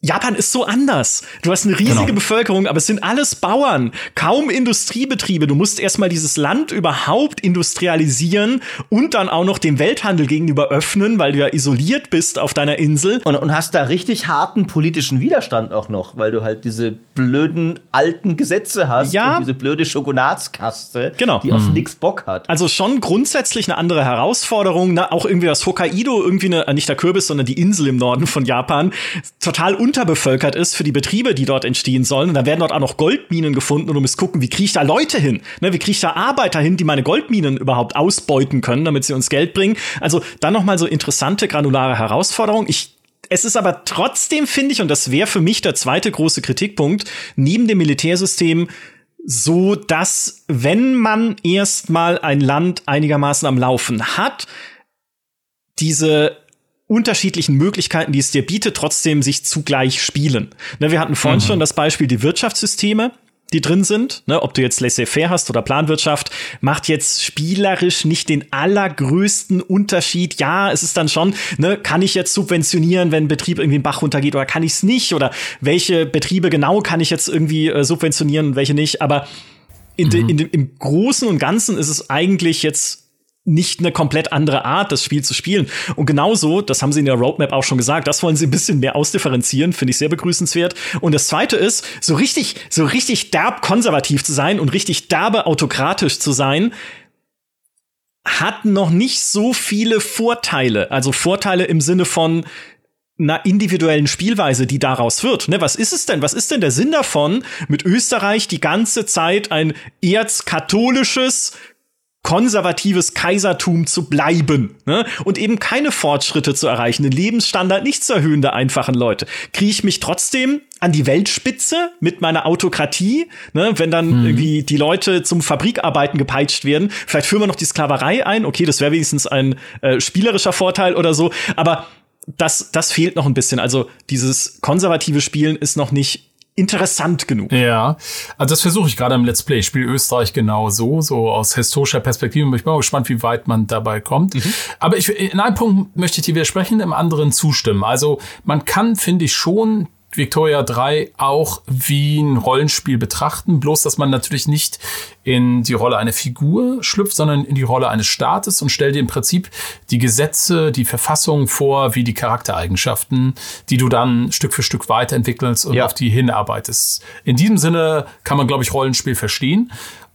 Japan ist so anders. Du hast eine riesige genau. Bevölkerung, aber es sind alles Bauern, kaum Industriebetriebe. Du musst erstmal dieses Land überhaupt industrialisieren und dann auch noch dem Welthandel gegenüber öffnen, weil du ja isoliert bist auf deiner Insel.
Und, und hast da richtig harten politischen Widerstand auch noch, weil du halt diese blöden alten Gesetze hast
ja.
und diese blöde Schokonatskaste,
genau.
die auf mhm. nix Bock hat.
Also schon grundsätzlich eine andere Herausforderung. Na, auch irgendwie das Hokkaido, irgendwie eine, nicht der Kürbis, sondern die Insel im Norden von Japan, total unterbevölkert ist für die Betriebe, die dort entstehen sollen. Und dann werden dort auch noch Goldminen gefunden und du musst gucken, wie kriege ich da Leute hin? Ne, wie kriege ich da Arbeiter hin, die meine Goldminen überhaupt ausbeuten können, damit sie uns Geld bringen? Also dann noch mal so interessante granulare Herausforderungen. Ich es ist aber trotzdem, finde ich, und das wäre für mich der zweite große Kritikpunkt, neben dem Militärsystem so, dass wenn man erstmal ein Land einigermaßen am Laufen hat, diese unterschiedlichen Möglichkeiten, die es dir bietet, trotzdem sich zugleich spielen. Ne, wir hatten vorhin mhm. schon das Beispiel die Wirtschaftssysteme die drin sind, ne, ob du jetzt laissez-faire hast oder Planwirtschaft, macht jetzt spielerisch nicht den allergrößten Unterschied. Ja, es ist dann schon, ne, kann ich jetzt subventionieren, wenn ein Betrieb irgendwie einen Bach runtergeht oder kann ich es nicht? Oder welche Betriebe genau kann ich jetzt irgendwie äh, subventionieren und welche nicht? Aber in mhm. de, in de, im Großen und Ganzen ist es eigentlich jetzt nicht eine komplett andere Art, das Spiel zu spielen. Und genauso, das haben sie in der Roadmap auch schon gesagt, das wollen sie ein bisschen mehr ausdifferenzieren, finde ich sehr begrüßenswert. Und das zweite ist, so richtig, so richtig derb konservativ zu sein und richtig derbe autokratisch zu sein, hat noch nicht so viele Vorteile. Also Vorteile im Sinne von, einer individuellen Spielweise, die daraus wird. Ne, was ist es denn? Was ist denn der Sinn davon, mit Österreich die ganze Zeit ein erzkatholisches, konservatives Kaisertum zu bleiben ne? und eben keine Fortschritte zu erreichen, den Lebensstandard nicht zu erhöhen der einfachen Leute. Kriege ich mich trotzdem an die Weltspitze mit meiner Autokratie, ne? wenn dann hm. irgendwie die Leute zum Fabrikarbeiten gepeitscht werden. Vielleicht führen wir noch die Sklaverei ein. Okay, das wäre wenigstens ein äh, spielerischer Vorteil oder so. Aber das, das fehlt noch ein bisschen. Also dieses konservative Spielen ist noch nicht interessant genug.
Ja, also das versuche ich gerade im Let's Play. Ich spiele Österreich genau so, so aus historischer Perspektive. Ich bin auch gespannt, wie weit man dabei kommt. Mhm. Aber ich, in einem Punkt möchte ich dir widersprechen, im anderen zustimmen. Also man kann, finde ich, schon Victoria 3 auch wie ein Rollenspiel betrachten, bloß dass man natürlich nicht in die Rolle einer Figur schlüpft, sondern in die Rolle eines Staates und stellt dir im Prinzip die Gesetze, die Verfassung vor, wie die Charaktereigenschaften, die du dann Stück für Stück weiterentwickelst und ja. auf die hinarbeitest. In diesem Sinne kann man, glaube ich, Rollenspiel verstehen.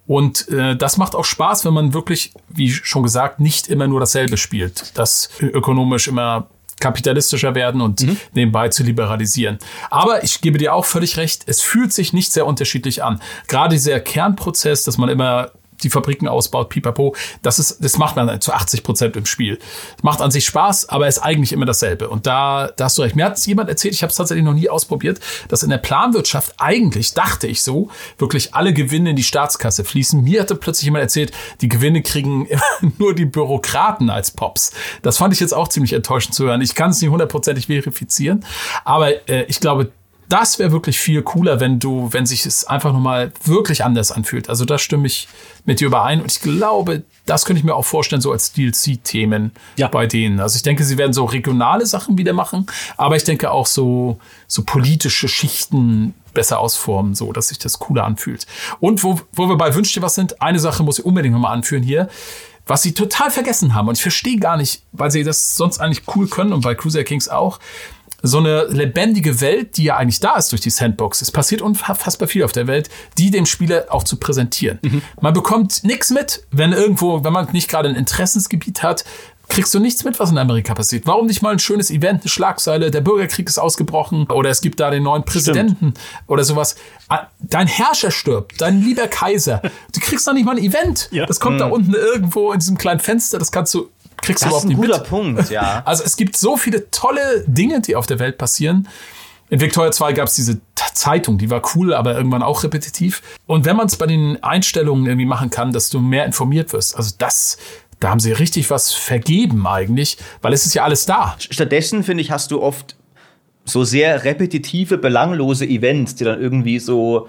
Und äh, das macht auch Spaß, wenn man wirklich, wie schon gesagt, nicht immer nur dasselbe spielt. Das ökonomisch immer kapitalistischer werden und mhm. nebenbei zu liberalisieren. Aber ich gebe dir auch völlig recht, es fühlt sich nicht sehr unterschiedlich an. Gerade dieser Kernprozess, dass man immer die Fabriken ausbaut, pipapo. Das ist, das macht man zu 80 Prozent im Spiel. Macht an sich Spaß, aber ist eigentlich immer dasselbe. Und da, da hast du recht. Mir hat jemand erzählt, ich habe es tatsächlich noch nie ausprobiert, dass in der Planwirtschaft eigentlich, dachte ich so, wirklich alle Gewinne in die Staatskasse fließen. Mir hatte plötzlich jemand erzählt, die Gewinne kriegen nur die Bürokraten als Pops. Das fand ich jetzt auch ziemlich enttäuschend zu hören. Ich kann es nicht hundertprozentig verifizieren, aber äh, ich glaube, das wäre wirklich viel cooler, wenn du, wenn sich es einfach nochmal wirklich anders anfühlt. Also da stimme ich mit dir überein. Und ich glaube, das könnte ich mir auch vorstellen, so als DLC-Themen ja. bei denen. Also ich denke, sie werden so regionale Sachen wieder machen, aber ich denke auch so, so politische Schichten besser ausformen, so dass sich das cooler anfühlt. Und wo, wo wir bei Wünsch dir was sind, eine Sache muss ich unbedingt nochmal anführen hier was sie total vergessen haben. Und ich verstehe gar nicht, weil sie das sonst eigentlich cool können und bei Cruiser Kings auch, so eine lebendige Welt, die ja eigentlich da ist durch die Sandbox. Es passiert unfassbar viel auf der Welt, die dem Spieler auch zu präsentieren. Mhm. Man bekommt nichts mit, wenn irgendwo, wenn man nicht gerade ein Interessensgebiet hat, kriegst du nichts mit, was in Amerika passiert. Warum nicht mal ein schönes Event, eine Schlagzeile, der Bürgerkrieg ist ausgebrochen oder es gibt da den neuen Präsidenten Stimmt. oder sowas. Ah, dein Herrscher stirbt, dein lieber Kaiser. Du kriegst noch nicht mal ein Event. Ja. Das kommt mhm. da unten irgendwo in diesem kleinen Fenster, das kannst du kriegst
das
du überhaupt
nicht
mit.
Das ist ein guter Punkt, ja.
Also es gibt so viele tolle Dinge, die auf der Welt passieren. In Victoria 2 gab es diese Zeitung, die war cool, aber irgendwann auch repetitiv. Und wenn man es bei den Einstellungen irgendwie machen kann, dass du mehr informiert wirst, also das, da haben sie richtig was vergeben eigentlich, weil es ist ja alles da.
Stattdessen, finde ich, hast du oft so sehr repetitive, belanglose Events, die dann irgendwie so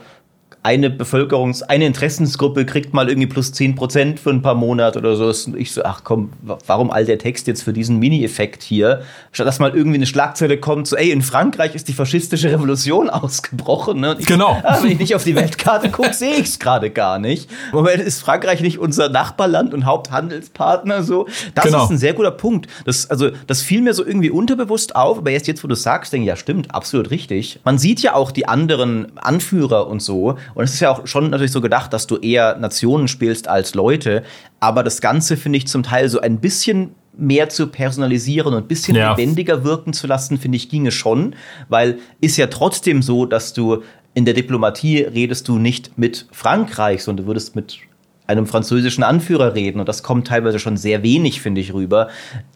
eine Bevölkerungs-, eine Interessensgruppe kriegt mal irgendwie plus 10 Prozent für ein paar Monate oder so. Ich so, ach komm, warum all der Text jetzt für diesen Mini-Effekt hier? Statt dass mal irgendwie eine Schlagzeile kommt, so, ey, in Frankreich ist die faschistische Revolution ausgebrochen. Ne?
Ich, genau.
Wenn ich nicht auf die Weltkarte gucke, sehe ich es gerade gar nicht. Moment, ist Frankreich nicht unser Nachbarland und Haupthandelspartner so? Das genau. ist ein sehr guter Punkt. Das, also, das fiel mir so irgendwie unterbewusst auf, aber erst jetzt, wo du sagst, denke ich, ja, stimmt, absolut richtig. Man sieht ja auch die anderen Anführer und so und es ist ja auch schon natürlich so gedacht, dass du eher Nationen spielst als Leute. Aber das Ganze finde ich zum Teil so ein bisschen mehr zu personalisieren und ein bisschen ja. lebendiger wirken zu lassen, finde ich, ginge schon. Weil ist ja trotzdem so, dass du in der Diplomatie redest du nicht mit Frankreich, sondern du würdest mit einem französischen Anführer reden. Und das kommt teilweise schon sehr wenig, finde ich, rüber.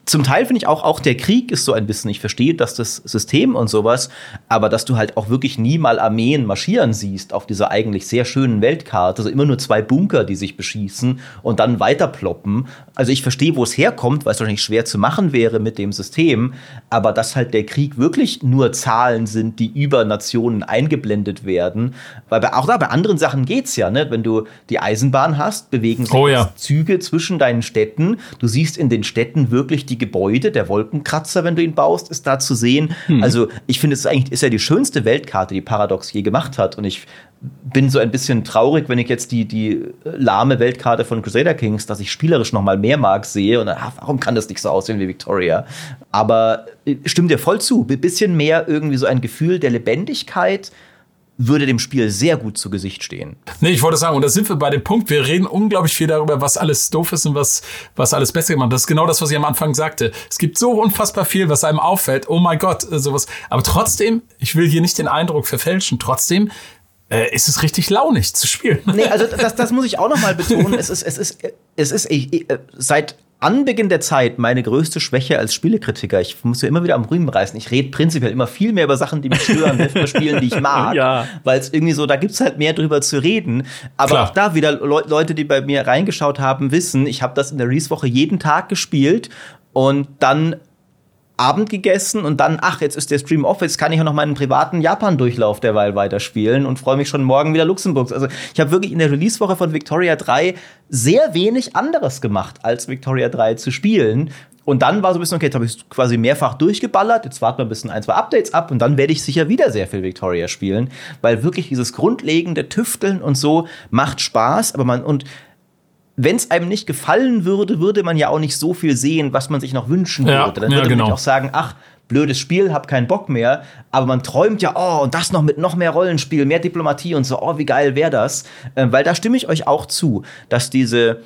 Zum Teil finde ich auch, auch der Krieg ist so ein bisschen, ich verstehe, dass das System und sowas, aber dass du halt auch wirklich nie mal Armeen marschieren siehst auf dieser eigentlich sehr schönen Weltkarte. Also immer nur zwei Bunker, die sich beschießen und dann weiterploppen. Also ich verstehe, wo es herkommt, weil es wahrscheinlich schwer zu machen wäre mit dem System, aber dass halt der Krieg wirklich nur Zahlen sind, die über Nationen eingeblendet werden. Weil bei, auch da bei anderen Sachen geht's ja, ne? Wenn du die Eisenbahn hast, bewegen sich
oh ja.
Züge zwischen deinen Städten. Du siehst in den Städten wirklich die Gebäude. Der Wolkenkratzer, wenn du ihn baust, ist da zu sehen. Hm. Also ich finde, es ist eigentlich ist ja die schönste Weltkarte, die Paradox je gemacht hat. Und ich bin so ein bisschen traurig, wenn ich jetzt die, die lahme Weltkarte von Crusader Kings, dass ich spielerisch noch mal mehr mag, sehe. Und ach, warum kann das nicht so aussehen wie Victoria? Aber äh, stimmt dir voll zu. Ein bisschen mehr irgendwie so ein Gefühl der Lebendigkeit würde dem Spiel sehr gut zu Gesicht stehen.
Nee, ich wollte sagen, und da sind wir bei dem Punkt, wir reden unglaublich viel darüber, was alles doof ist und was, was alles besser gemacht Das ist genau das, was ich am Anfang sagte. Es gibt so unfassbar viel, was einem auffällt. Oh mein Gott, äh, sowas. Aber trotzdem, ich will hier nicht den Eindruck verfälschen, trotzdem äh, ist es richtig launig zu spielen.
Nee, also das, das muss ich auch noch mal betonen. Es ist, es ist, es ist ich, ich, äh, seit Anbeginn der Zeit meine größte Schwäche als Spielekritiker. Ich muss ja immer wieder am Rühmen reißen. Ich rede prinzipiell immer viel mehr über Sachen, die mich stören, als über Spielen, die ich mag. Ja. Weil es irgendwie so, da gibt's halt mehr drüber zu reden. Aber Klar. auch da wieder Le Leute, die bei mir reingeschaut haben, wissen, ich habe das in der Release-Woche jeden Tag gespielt und dann Abend gegessen und dann, ach, jetzt ist der Stream off, jetzt kann ich ja noch meinen privaten Japan-Durchlauf derweil weiterspielen und freue mich schon morgen wieder Luxemburgs. Also ich habe wirklich in der Release-Woche von Victoria 3 sehr wenig anderes gemacht, als Victoria 3 zu spielen. Und dann war so ein bisschen, okay, jetzt habe ich quasi mehrfach durchgeballert, jetzt warten wir ein bisschen ein, zwei Updates ab und dann werde ich sicher wieder sehr viel Victoria spielen, weil wirklich dieses grundlegende Tüfteln und so macht Spaß, aber man, und wenn es einem nicht gefallen würde, würde man ja auch nicht so viel sehen, was man sich noch wünschen
ja,
würde. Dann
ja,
würde
genau.
man auch sagen, ach, blödes Spiel, hab keinen Bock mehr. Aber man träumt ja, oh, und das noch mit noch mehr Rollenspiel, mehr Diplomatie und so, oh, wie geil wäre das? Äh, weil da stimme ich euch auch zu, dass diese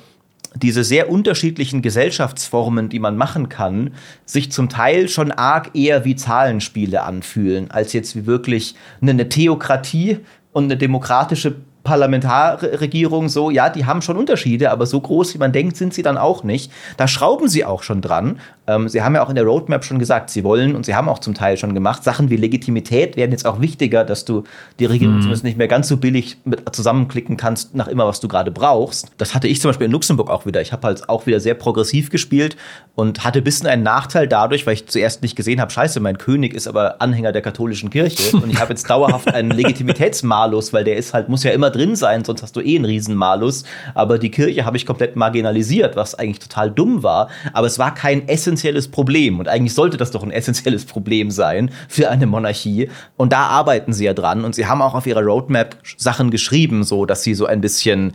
diese sehr unterschiedlichen Gesellschaftsformen, die man machen kann, sich zum Teil schon arg eher wie Zahlenspiele anfühlen, als jetzt wie wirklich eine Theokratie und eine demokratische Parlamentarregierung so, ja, die haben schon Unterschiede, aber so groß, wie man denkt, sind sie dann auch nicht. Da schrauben sie auch schon dran. Ähm, sie haben ja auch in der Roadmap schon gesagt, sie wollen und sie haben auch zum Teil schon gemacht, Sachen wie Legitimität werden jetzt auch wichtiger, dass du die Regierung mhm. zumindest nicht mehr ganz so billig mit zusammenklicken kannst nach immer, was du gerade brauchst. Das hatte ich zum Beispiel in Luxemburg auch wieder. Ich habe halt auch wieder sehr progressiv gespielt und hatte ein bisschen einen Nachteil dadurch, weil ich zuerst nicht gesehen habe, scheiße, mein König ist aber Anhänger der katholischen Kirche und ich habe jetzt dauerhaft einen Legitimitätsmalus, weil der ist halt, muss ja immer drin sein, sonst hast du eh einen Riesenmalus. Aber die Kirche habe ich komplett marginalisiert, was eigentlich total dumm war. Aber es war kein essentielles Problem. Und eigentlich sollte das doch ein essentielles Problem sein für eine Monarchie. Und da arbeiten sie ja dran. Und sie haben auch auf ihrer Roadmap Sachen geschrieben, so dass sie so ein bisschen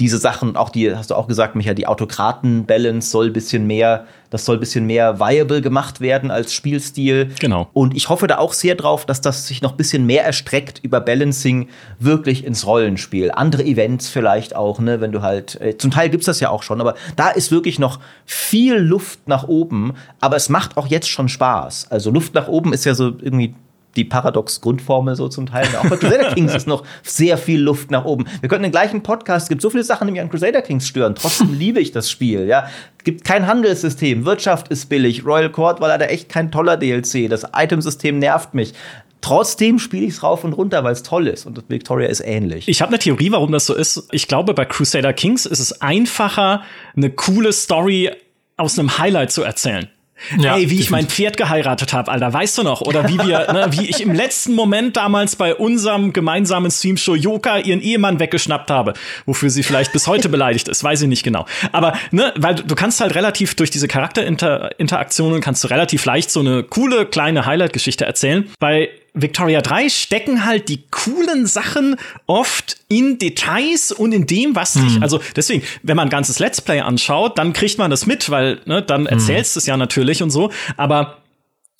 diese Sachen, auch die, hast du auch gesagt, Micha, die Autokraten-Balance soll ein bisschen mehr, das soll ein bisschen mehr viable gemacht werden als Spielstil.
Genau.
Und ich hoffe da auch sehr drauf, dass das sich noch ein bisschen mehr erstreckt über Balancing wirklich ins Rollenspiel. Andere Events vielleicht auch, ne, wenn du halt, äh, zum Teil gibt's das ja auch schon, aber da ist wirklich noch viel Luft nach oben, aber es macht auch jetzt schon Spaß. Also Luft nach oben ist ja so irgendwie die Paradox-Grundformel so zum Teil. Auch bei Crusader Kings ist noch sehr viel Luft nach oben. Wir könnten den gleichen Podcast, es gibt so viele Sachen, die mich an Crusader Kings stören. Trotzdem liebe ich das Spiel, ja. Es gibt kein Handelssystem, Wirtschaft ist billig, Royal Court war leider echt kein toller DLC, das Itemsystem nervt mich. Trotzdem spiele ich es rauf und runter, weil es toll ist. Und Victoria ist ähnlich.
Ich habe eine Theorie, warum das so ist. Ich glaube, bei Crusader Kings ist es einfacher, eine coole Story aus einem Highlight zu erzählen. Ja, Ey, wie ich mein Pferd geheiratet habe, Alter, weißt du noch? Oder wie wir, ne, wie ich im letzten Moment damals bei unserem gemeinsamen Streamshow Joka ihren Ehemann weggeschnappt habe, wofür sie vielleicht bis heute beleidigt ist, weiß ich nicht genau. Aber ne, weil du kannst halt relativ durch diese Charakterinteraktionen kannst du relativ leicht so eine coole kleine Highlight-Geschichte erzählen. Bei Victoria 3 stecken halt die coolen Sachen oft in Details und in dem, was sich, mhm. also deswegen, wenn man ein ganzes Let's Play anschaut, dann kriegt man das mit, weil ne, dann mhm. erzählst du es ja natürlich und so, aber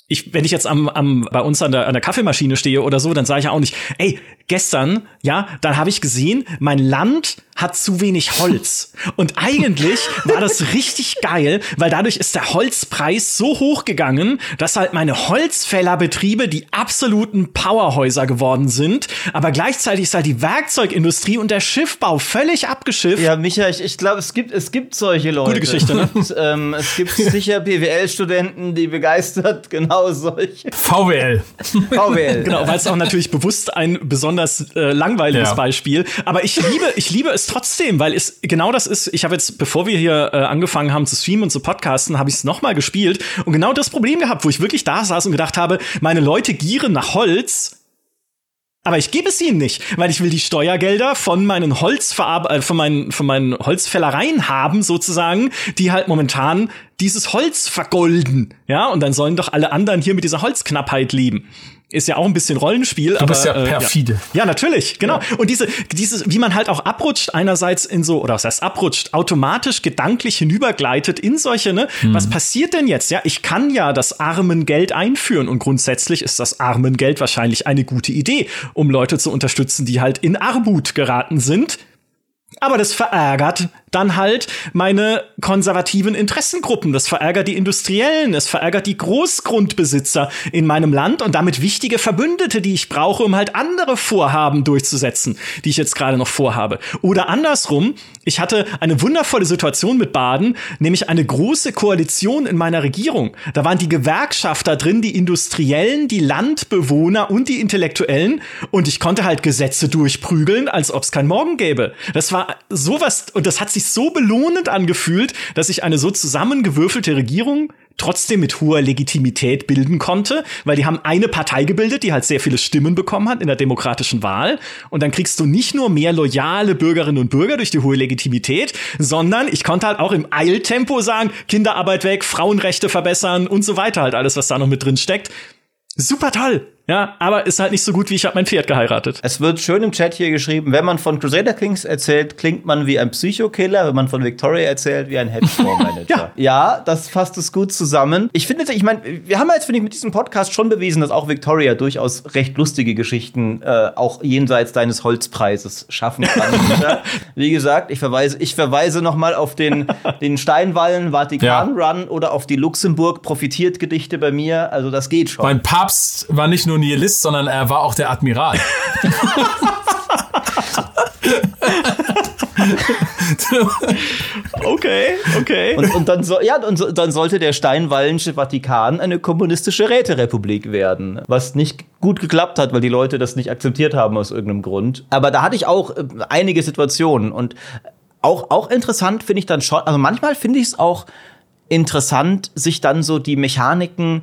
ich, wenn ich jetzt am, am, bei uns an der, an der Kaffeemaschine stehe oder so, dann sage ich ja auch nicht, ey, gestern, ja, dann habe ich gesehen, mein Land hat zu wenig Holz. Und eigentlich war das richtig geil, weil dadurch ist der Holzpreis so hoch gegangen, dass halt meine Holzfällerbetriebe die absoluten Powerhäuser geworden sind. Aber gleichzeitig ist halt die Werkzeugindustrie und der Schiffbau völlig abgeschifft.
Ja, Micha, ich, ich glaube, es gibt, es gibt solche Leute.
Gute Geschichte, ne?
Und, ähm, es gibt sicher BWL-Studenten, die begeistert genau solche.
VWL.
VWL. Genau, weil es auch natürlich bewusst ein besonders äh, langweiliges ja. Beispiel. Aber ich liebe, ich liebe es trotzdem, weil es genau das ist. Ich habe jetzt, bevor wir hier äh, angefangen haben zu streamen und zu podcasten, habe ich es nochmal gespielt und genau das Problem gehabt, wo ich wirklich da saß und gedacht habe, meine Leute gieren nach Holz. Aber ich gebe es ihnen nicht, weil ich will die Steuergelder von meinen Holzverarbe äh, von meinen von meinen Holzfällereien haben sozusagen, die halt momentan dieses Holz vergolden, ja, und dann sollen doch alle anderen hier mit dieser Holzknappheit leben ist ja auch ein bisschen Rollenspiel.
Du bist ja äh, perfide.
Ja. ja, natürlich, genau. Ja. Und diese, dieses, wie man halt auch abrutscht, einerseits in so, oder was heißt abrutscht, automatisch gedanklich hinübergleitet in solche, ne? Hm. Was passiert denn jetzt? Ja, ich kann ja das Armengeld einführen und grundsätzlich ist das Armengeld wahrscheinlich eine gute Idee, um Leute zu unterstützen, die halt in Armut geraten sind. Aber das verärgert dann halt meine konservativen Interessengruppen. Das verärgert die Industriellen, es verärgert die Großgrundbesitzer in meinem Land und damit wichtige Verbündete, die ich brauche, um halt andere Vorhaben durchzusetzen, die ich jetzt gerade noch vorhabe. Oder andersrum, ich hatte eine wundervolle Situation mit Baden, nämlich eine große Koalition in meiner Regierung. Da waren die Gewerkschafter drin, die Industriellen, die Landbewohner und die Intellektuellen und ich konnte halt Gesetze durchprügeln, als ob es kein Morgen gäbe. Das war sowas und das hat sich so belohnend angefühlt, dass ich eine so zusammengewürfelte Regierung trotzdem mit hoher Legitimität bilden konnte, weil die haben eine Partei gebildet, die halt sehr viele Stimmen bekommen hat in der demokratischen Wahl. Und dann kriegst du nicht nur mehr loyale Bürgerinnen und Bürger durch die hohe Legitimität, sondern ich konnte halt auch im Eiltempo sagen, Kinderarbeit weg, Frauenrechte verbessern und so weiter, halt alles, was da noch mit drin steckt. Super toll. Ja, aber ist halt nicht so gut, wie ich habe mein Pferd geheiratet.
Es wird schön im Chat hier geschrieben, wenn man von Crusader Kings erzählt, klingt man wie ein Psychokiller, wenn man von Victoria erzählt, wie ein Hedgefondsmanager. ja. ja, das fasst es gut zusammen. Ich finde, ich meine, wir haben jetzt, finde ich, mit diesem Podcast schon bewiesen, dass auch Victoria durchaus recht lustige Geschichten äh, auch jenseits deines Holzpreises schaffen kann. wie gesagt, ich verweise, ich verweise nochmal auf den, den Steinwallen Vatikan-Run ja. oder auf die Luxemburg profitiert Gedichte bei mir. Also das geht schon.
Mein Papst war nicht nur nur Nihilist, sondern er war auch der Admiral.
okay, okay.
Und, und, dann, so, ja, und so, dann sollte der steinwallensche Vatikan eine kommunistische Räterepublik werden, was nicht gut geklappt hat, weil die Leute das nicht akzeptiert haben aus irgendeinem Grund. Aber da hatte ich auch äh, einige Situationen und auch, auch interessant finde ich dann schon, also manchmal finde ich es auch interessant, sich dann so die Mechaniken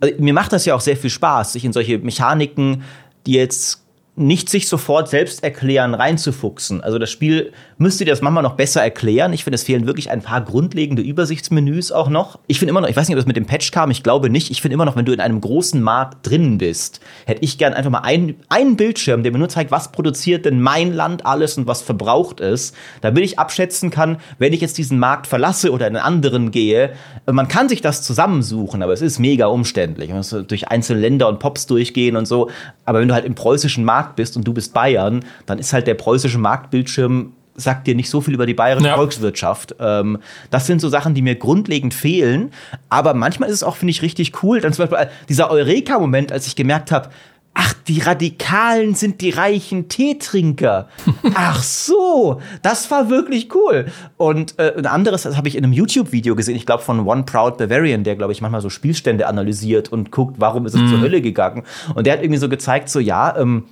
also mir macht das ja auch sehr viel Spaß, sich in solche Mechaniken, die jetzt nicht sich sofort selbst erklären, reinzufuchsen. Also das Spiel müsste dir das manchmal noch besser erklären. Ich finde, es fehlen wirklich ein paar grundlegende Übersichtsmenüs auch noch. Ich finde immer noch, ich weiß nicht, ob das mit dem Patch kam, ich glaube nicht. Ich finde immer noch, wenn du in einem großen Markt drin bist, hätte ich gern einfach mal einen, einen Bildschirm, der mir nur zeigt, was produziert denn mein Land alles und was verbraucht ist, damit ich abschätzen kann, wenn ich jetzt diesen Markt verlasse oder in einen anderen gehe. Man kann sich das zusammensuchen, aber es ist mega umständlich. Man muss durch einzelne Länder und Pops durchgehen und so. Aber wenn du halt im preußischen Markt bist und du bist Bayern, dann ist halt der preußische Marktbildschirm sagt dir nicht so viel über die bayerische ja. Volkswirtschaft. Ähm, das sind so Sachen, die mir grundlegend fehlen. Aber manchmal ist es auch, finde ich, richtig cool. Dann zum Beispiel äh, dieser Eureka-Moment, als ich gemerkt habe, Ach, die Radikalen sind die reichen Teetrinker. Ach so, das war wirklich cool. Und äh, ein anderes, das habe ich in einem YouTube-Video gesehen, ich glaube von One Proud Bavarian, der, glaube ich, manchmal so Spielstände analysiert und guckt, warum ist es mm. zur mhm. Hölle gegangen. Und der hat irgendwie so gezeigt, so ja, ähm,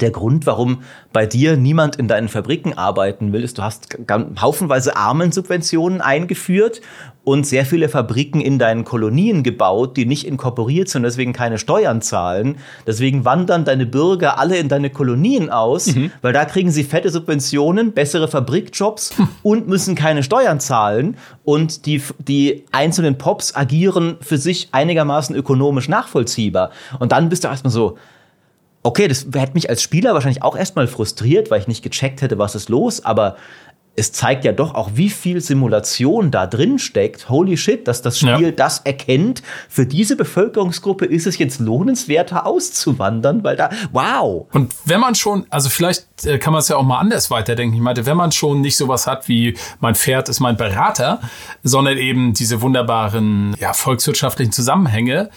der Grund, warum bei dir niemand in deinen Fabriken arbeiten will, ist, du hast haufenweise Armensubventionen eingeführt und sehr viele Fabriken in deinen Kolonien gebaut, die nicht inkorporiert sind, deswegen keine Steuern zahlen. Deswegen wandern deine Bürger alle in deine Kolonien aus, mhm. weil da kriegen sie fette Subventionen, bessere Fabrikjobs und müssen keine Steuern zahlen. Und die, die einzelnen Pops agieren für sich einigermaßen ökonomisch nachvollziehbar. Und dann bist du erstmal so, okay, das hätte mich als Spieler wahrscheinlich auch erstmal frustriert, weil ich nicht gecheckt hätte, was ist los, aber es zeigt ja doch auch, wie viel Simulation da drin steckt. Holy shit, dass das Spiel ja. das erkennt. Für diese Bevölkerungsgruppe ist es jetzt lohnenswerter auszuwandern, weil da, wow.
Und wenn man schon, also vielleicht äh, kann man es ja auch mal anders weiterdenken. Ich meinte, wenn man schon nicht sowas hat wie mein Pferd ist mein Berater, sondern eben diese wunderbaren, ja, volkswirtschaftlichen Zusammenhänge,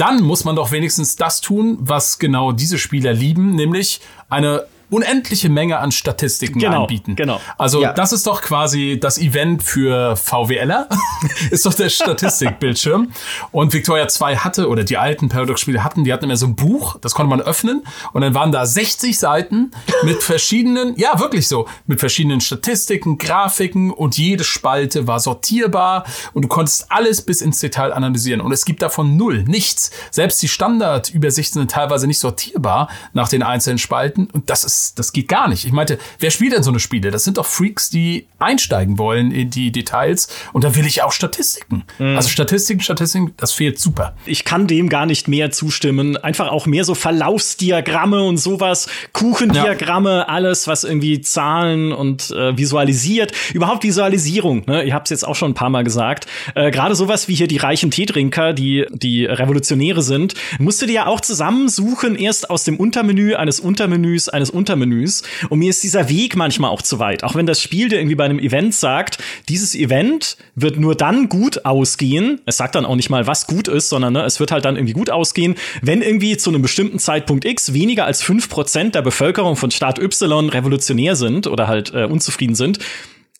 dann muss man doch wenigstens das tun, was genau diese Spieler lieben, nämlich eine unendliche Menge an Statistiken
genau,
anbieten.
Genau.
Also ja. das ist doch quasi das Event für VWLer, ist doch der Statistikbildschirm. Und Victoria 2 hatte, oder die alten Paradox-Spiele hatten, die hatten immer so ein Buch, das konnte man öffnen und dann waren da 60 Seiten mit verschiedenen, ja wirklich so, mit verschiedenen Statistiken, Grafiken und jede Spalte war sortierbar und du konntest alles bis ins Detail analysieren. Und es gibt davon null, nichts. Selbst die Standardübersichten sind teilweise nicht sortierbar nach den einzelnen Spalten und das ist das, geht gar nicht. Ich meinte, wer spielt denn so eine Spiele? Das sind doch Freaks, die einsteigen wollen in die Details. Und da will ich auch Statistiken. Mhm. Also Statistiken, Statistiken, das fehlt super.
Ich kann dem gar nicht mehr zustimmen. Einfach auch mehr so Verlaufsdiagramme und sowas, Kuchendiagramme, ja. alles, was irgendwie Zahlen und äh, visualisiert. Überhaupt Visualisierung. Ne? Ihr habt es jetzt auch schon ein paar Mal gesagt. Äh, Gerade sowas wie hier die reichen Teetrinker, die die Revolutionäre sind, musst du dir ja auch zusammensuchen, erst aus dem Untermenü eines Untermenüs eines Untermenüs Untermenüs. Und mir ist dieser Weg manchmal auch zu weit. Auch wenn das Spiel dir irgendwie bei einem Event sagt, dieses Event wird nur dann gut ausgehen. Es sagt dann auch nicht mal, was gut ist, sondern ne, es wird halt dann irgendwie gut ausgehen, wenn irgendwie zu einem bestimmten Zeitpunkt X weniger als 5% der Bevölkerung von Staat Y revolutionär sind oder halt äh, unzufrieden sind.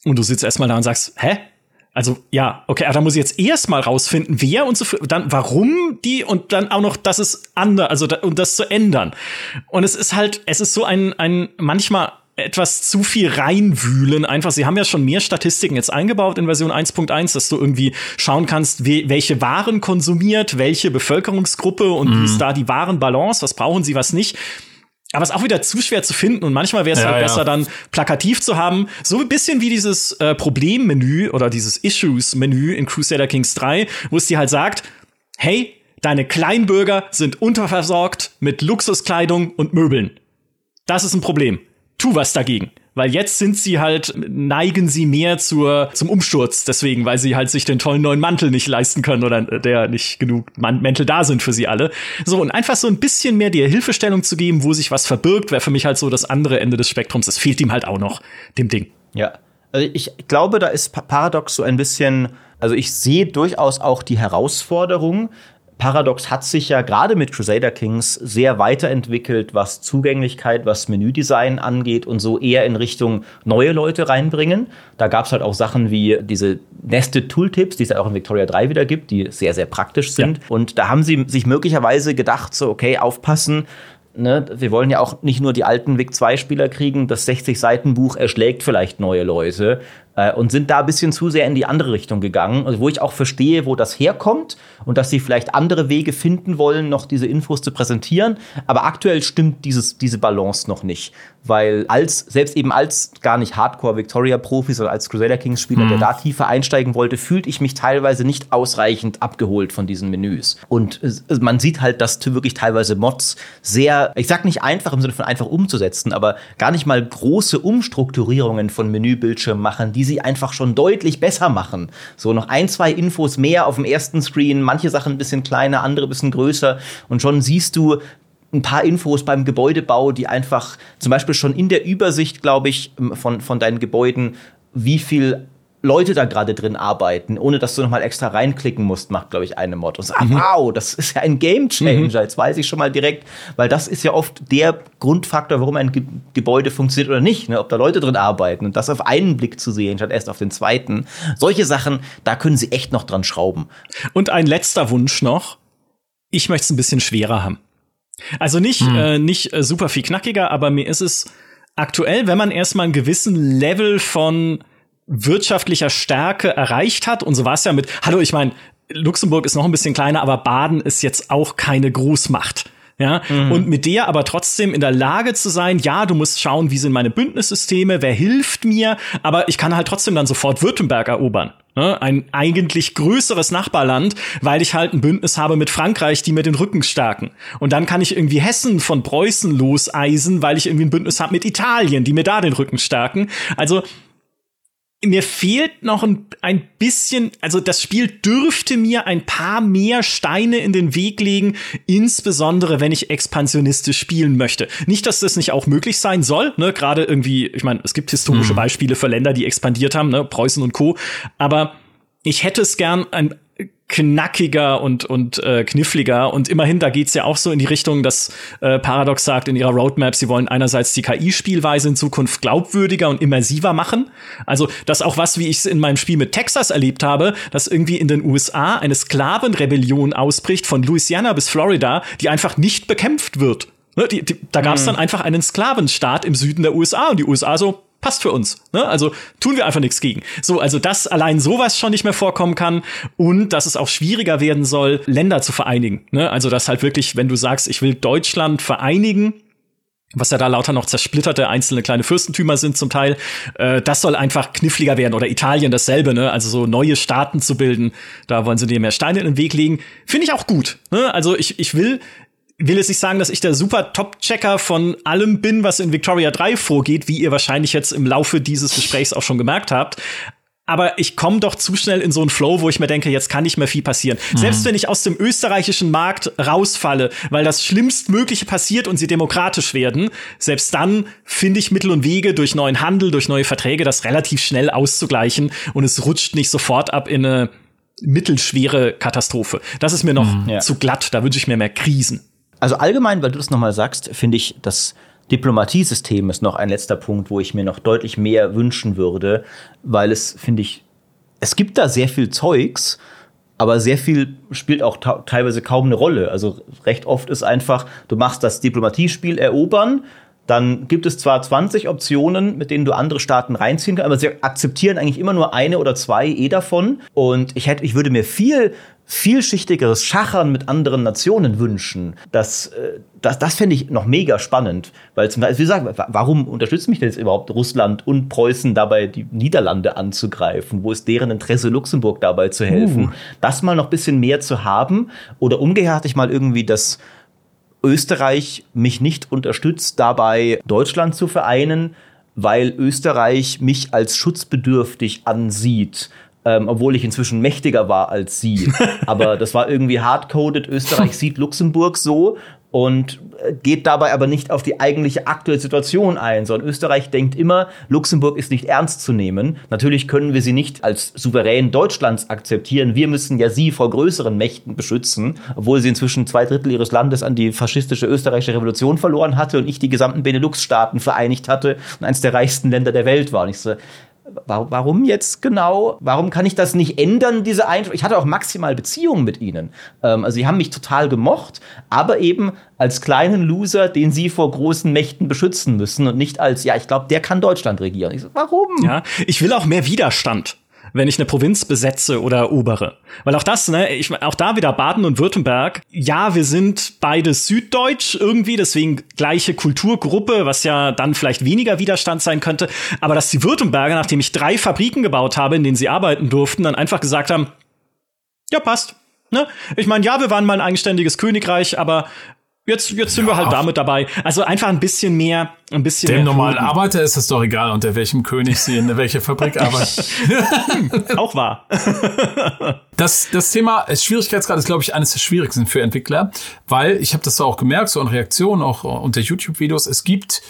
Und du sitzt erstmal da und sagst, hä? Also ja, okay, aber da muss ich jetzt erstmal rausfinden, wer und so, dann warum die und dann auch noch, dass es anders, also da, und das zu ändern. Und es ist halt, es ist so ein, ein manchmal etwas zu viel reinwühlen. Einfach, sie haben ja schon mehr Statistiken jetzt eingebaut in Version 1.1, dass du irgendwie schauen kannst, welche Waren konsumiert, welche Bevölkerungsgruppe und mhm. wie ist da die Warenbalance, was brauchen sie, was nicht. Aber es ist auch wieder zu schwer zu finden und manchmal wäre es ja, halt besser, ja. dann plakativ zu haben. So ein bisschen wie dieses äh, Problemmenü oder dieses Issues-Menü in Crusader Kings 3, wo es dir halt sagt, hey, deine Kleinbürger sind unterversorgt mit Luxuskleidung und Möbeln. Das ist ein Problem. Tu was dagegen. Weil jetzt sind sie halt, neigen sie mehr zur, zum Umsturz deswegen, weil sie halt sich den tollen neuen Mantel nicht leisten können oder der nicht genug Mäntel da sind für sie alle. So, und einfach so ein bisschen mehr die Hilfestellung zu geben, wo sich was verbirgt, wäre für mich halt so das andere Ende des Spektrums. Das fehlt ihm halt auch noch, dem Ding.
Ja. Also ich glaube, da ist Paradox so ein bisschen, also ich sehe durchaus auch die Herausforderung, Paradox hat sich ja gerade mit Crusader Kings sehr weiterentwickelt, was Zugänglichkeit, was Menüdesign angeht und so eher in Richtung neue Leute reinbringen. Da gab es halt auch Sachen wie diese Nested Tooltips, die es ja auch in Victoria 3 wieder gibt, die sehr, sehr praktisch sind. Ja. Und da haben sie sich möglicherweise gedacht, so, okay, aufpassen, Ne, wir wollen ja auch nicht nur die alten Vic 2 Spieler kriegen, das 60 Seiten Buch erschlägt vielleicht neue Leute, äh, und sind da ein bisschen zu sehr in die andere Richtung gegangen. Also wo ich auch verstehe, wo das herkommt und dass sie vielleicht andere Wege finden wollen, noch diese Infos zu präsentieren. Aber aktuell stimmt dieses, diese Balance noch nicht. Weil als, selbst eben als gar nicht Hardcore-Victoria-Profi, sondern als Crusader Kings-Spieler, mhm. der da tiefer einsteigen wollte, fühlte ich mich teilweise nicht ausreichend abgeholt von diesen Menüs. Und man sieht halt, dass wirklich teilweise Mods sehr, ich sag nicht einfach im Sinne von einfach umzusetzen, aber gar nicht mal große Umstrukturierungen von Menübildschirmen machen, die sie einfach schon deutlich besser machen. So noch ein, zwei Infos mehr auf dem ersten Screen, manche Sachen ein bisschen kleiner, andere ein bisschen größer und schon siehst du, ein paar Infos beim Gebäudebau, die einfach zum Beispiel schon in der Übersicht, glaube ich, von, von deinen Gebäuden, wie viel Leute da gerade drin arbeiten, ohne dass du nochmal extra reinklicken musst, macht, glaube ich, eine Mod. Und so, ah, mhm. wow, das ist ja ein Game Changer. Mhm. Jetzt weiß ich schon mal direkt, weil das ist ja oft der Grundfaktor, warum ein Ge Gebäude funktioniert oder nicht, ne? ob da Leute drin arbeiten. Und das auf einen Blick zu sehen, statt erst auf den zweiten. Solche Sachen, da können sie echt noch dran schrauben.
Und ein letzter Wunsch noch. Ich möchte es ein bisschen schwerer haben. Also nicht, mhm. äh, nicht äh, super viel knackiger, aber mir ist es aktuell, wenn man erstmal einen gewissen Level von wirtschaftlicher Stärke erreicht hat. Und so war es ja mit, hallo, ich meine, Luxemburg ist noch ein bisschen kleiner, aber Baden ist jetzt auch keine Großmacht. Ja, mhm. und mit der aber trotzdem in der Lage zu sein, ja, du musst schauen, wie sind meine Bündnissysteme, wer hilft mir, aber ich kann halt trotzdem dann sofort Württemberg erobern. Ne? Ein eigentlich größeres Nachbarland, weil ich halt ein Bündnis habe mit Frankreich, die mir den Rücken stärken. Und dann kann ich irgendwie Hessen von Preußen loseisen, weil ich irgendwie ein Bündnis habe mit Italien, die mir da den Rücken stärken. Also mir fehlt noch ein, ein bisschen, also das Spiel dürfte mir ein paar mehr Steine in den Weg legen, insbesondere wenn ich expansionistisch spielen möchte. Nicht, dass das nicht auch möglich sein soll, ne, gerade irgendwie, ich meine, es gibt historische mhm. Beispiele für Länder, die expandiert haben, ne, Preußen und Co. Aber ich hätte es gern ein, knackiger und, und äh, kniffliger. Und immerhin, da geht's ja auch so in die Richtung, dass äh, Paradox sagt in ihrer Roadmap, sie wollen einerseits die KI-Spielweise in Zukunft glaubwürdiger und immersiver machen. Also das auch was, wie ich es in meinem Spiel mit Texas erlebt habe, dass irgendwie in den USA eine Sklavenrebellion ausbricht von Louisiana bis Florida, die einfach nicht bekämpft wird. Ne, die, die, da gab es mhm. dann einfach einen Sklavenstaat im Süden der USA und die USA so, passt für uns. Ne? Also tun wir einfach nichts gegen. So, also dass allein sowas schon nicht mehr vorkommen kann und dass es auch schwieriger werden soll, Länder zu vereinigen. Ne? Also dass halt wirklich, wenn du sagst, ich will Deutschland vereinigen, was ja da lauter noch zersplitterte einzelne kleine Fürstentümer sind zum Teil, äh, das soll einfach kniffliger werden oder Italien dasselbe, ne? Also so neue Staaten zu bilden, da wollen sie dir mehr Steine in den Weg legen. Finde ich auch gut. Ne? Also ich, ich will will jetzt nicht sagen, dass ich der super Top-Checker von allem bin, was in Victoria 3 vorgeht, wie ihr wahrscheinlich jetzt im Laufe dieses Gesprächs auch schon gemerkt habt. Aber ich komme doch zu schnell in so einen Flow, wo ich mir denke, jetzt kann nicht mehr viel passieren. Mhm. Selbst wenn ich aus dem österreichischen Markt rausfalle, weil das Schlimmstmögliche passiert und sie demokratisch werden, selbst dann finde ich Mittel und Wege durch neuen Handel, durch neue Verträge, das relativ schnell auszugleichen und es rutscht nicht sofort ab in eine mittelschwere Katastrophe. Das ist mir noch mhm, ja. zu glatt, da wünsche ich mir mehr Krisen.
Also allgemein, weil du das nochmal sagst, finde ich, das Diplomatiesystem ist noch ein letzter Punkt, wo ich mir noch deutlich mehr wünschen würde, weil es, finde ich, es gibt da sehr viel Zeugs, aber sehr viel spielt auch teilweise kaum eine Rolle. Also recht oft ist einfach, du machst das Diplomatiespiel erobern, dann gibt es zwar 20 Optionen, mit denen du andere Staaten reinziehen kannst, aber sie akzeptieren eigentlich immer nur eine oder zwei eh davon. Und ich hätte, ich würde mir viel vielschichtigeres Schachern mit anderen Nationen wünschen. Das, äh, das, das fände ich noch mega spannend. Weil zum Beispiel, wie gesagt, warum unterstützt mich denn jetzt überhaupt Russland und Preußen dabei, die Niederlande anzugreifen? Wo ist deren Interesse, Luxemburg dabei zu helfen? Uh. Das mal noch ein bisschen mehr zu haben. Oder umgekehrt hatte ich mal irgendwie das Österreich mich nicht unterstützt, dabei Deutschland zu vereinen, weil Österreich mich als schutzbedürftig ansieht ähm, obwohl ich inzwischen mächtiger war als sie. Aber das war irgendwie hardcoded. Österreich sieht Luxemburg so und äh, geht dabei aber nicht auf die eigentliche aktuelle Situation ein, sondern Österreich denkt immer, Luxemburg ist nicht ernst zu nehmen. Natürlich können wir sie nicht als souverän Deutschlands akzeptieren. Wir müssen ja sie vor größeren Mächten beschützen, obwohl sie inzwischen zwei Drittel ihres Landes an die faschistische österreichische Revolution verloren hatte und ich die gesamten Benelux-Staaten vereinigt hatte und eines der reichsten Länder der Welt war. Und ich so, warum jetzt genau? Warum kann ich das nicht ändern, diese Einstellung? Ich hatte auch maximal Beziehungen mit ihnen. Ähm, also sie haben mich total gemocht, aber eben als kleinen Loser, den sie vor großen Mächten beschützen müssen und nicht als, ja, ich glaube, der kann Deutschland regieren. Ich so, warum?
Ja, ich will auch mehr Widerstand wenn ich eine Provinz besetze oder erobere. Weil auch das, ne, ich auch da wieder Baden und Württemberg. Ja, wir sind beide süddeutsch irgendwie, deswegen gleiche Kulturgruppe, was ja dann vielleicht weniger Widerstand sein könnte. Aber dass die Württemberger, nachdem ich drei Fabriken gebaut habe, in denen sie arbeiten durften, dann einfach gesagt haben, ja, passt. Ne? Ich meine, ja, wir waren mal ein eigenständiges Königreich, aber Jetzt, jetzt sind ja, wir halt damit dabei. Also einfach ein bisschen mehr, ein bisschen
Dem
mehr.
Dem normalen Arbeiter ist es doch egal, unter welchem König sie in welche Fabrik arbeiten.
Auch wahr.
das, das Thema Schwierigkeitsgrad ist, glaube ich, eines der schwierigsten für Entwickler, weil ich habe das auch gemerkt, so in Reaktionen, auch unter YouTube-Videos, es gibt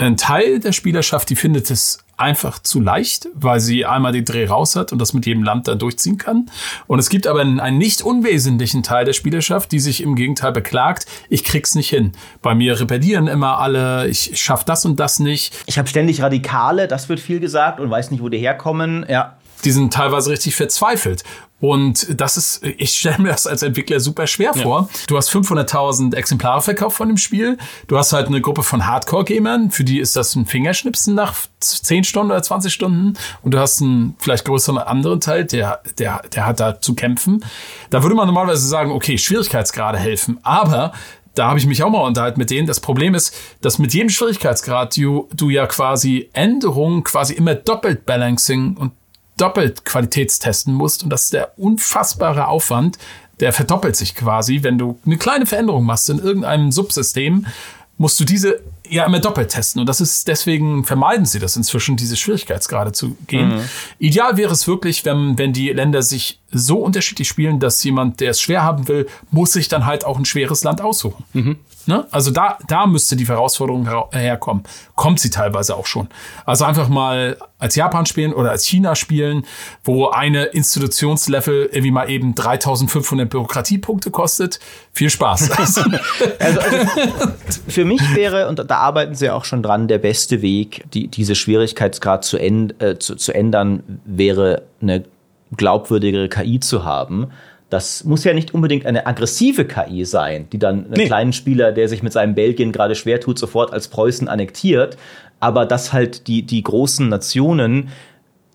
ein Teil der Spielerschaft, die findet es einfach zu leicht, weil sie einmal den Dreh raus hat und das mit jedem Land dann durchziehen kann. Und es gibt aber einen, einen nicht unwesentlichen Teil der Spielerschaft, die sich im Gegenteil beklagt, ich krieg's nicht hin. Bei mir rebellieren immer alle, ich schaff das und das nicht.
Ich habe ständig Radikale, das wird viel gesagt und weiß nicht, wo die herkommen. Ja,
die sind teilweise richtig verzweifelt. Und das ist, ich stelle mir das als Entwickler super schwer ja. vor. Du hast 500.000 Exemplare verkauft von dem Spiel. Du hast halt eine Gruppe von Hardcore-Gamern, für die ist das ein Fingerschnipsen nach 10 Stunden oder 20 Stunden. Und du hast einen vielleicht größeren anderen Teil, der, der, der hat da zu kämpfen. Da würde man normalerweise sagen, okay, Schwierigkeitsgrade helfen. Aber da habe ich mich auch mal unterhalten mit denen. Das Problem ist, dass mit jedem Schwierigkeitsgrad du, du ja quasi Änderungen, quasi immer doppelt Balancing und doppelt qualitätstesten musst. Und das ist der unfassbare Aufwand, der verdoppelt sich quasi, wenn du eine kleine Veränderung machst in irgendeinem Subsystem, musst du diese ja immer doppelt testen. Und das ist deswegen vermeiden sie das inzwischen, diese Schwierigkeitsgrade zu gehen. Mhm. Ideal wäre es wirklich, wenn, wenn die Länder sich so unterschiedlich spielen, dass jemand, der es schwer haben will, muss sich dann halt auch ein schweres Land aussuchen. Mhm. Ne? Also da, da müsste die Herausforderung herkommen. Kommt sie teilweise auch schon. Also einfach mal als Japan spielen oder als China spielen, wo eine Institutionslevel irgendwie mal eben 3500 Bürokratiepunkte kostet. Viel Spaß. also, also,
für mich wäre, und da arbeiten sie auch schon dran, der beste Weg, die, diese Schwierigkeitsgrad zu, äh, zu, zu ändern, wäre eine glaubwürdigere KI zu haben das muss ja nicht unbedingt eine aggressive KI sein, die dann einen nee. kleinen Spieler, der sich mit seinem Belgien gerade schwer tut, sofort als Preußen annektiert. Aber dass halt die, die großen Nationen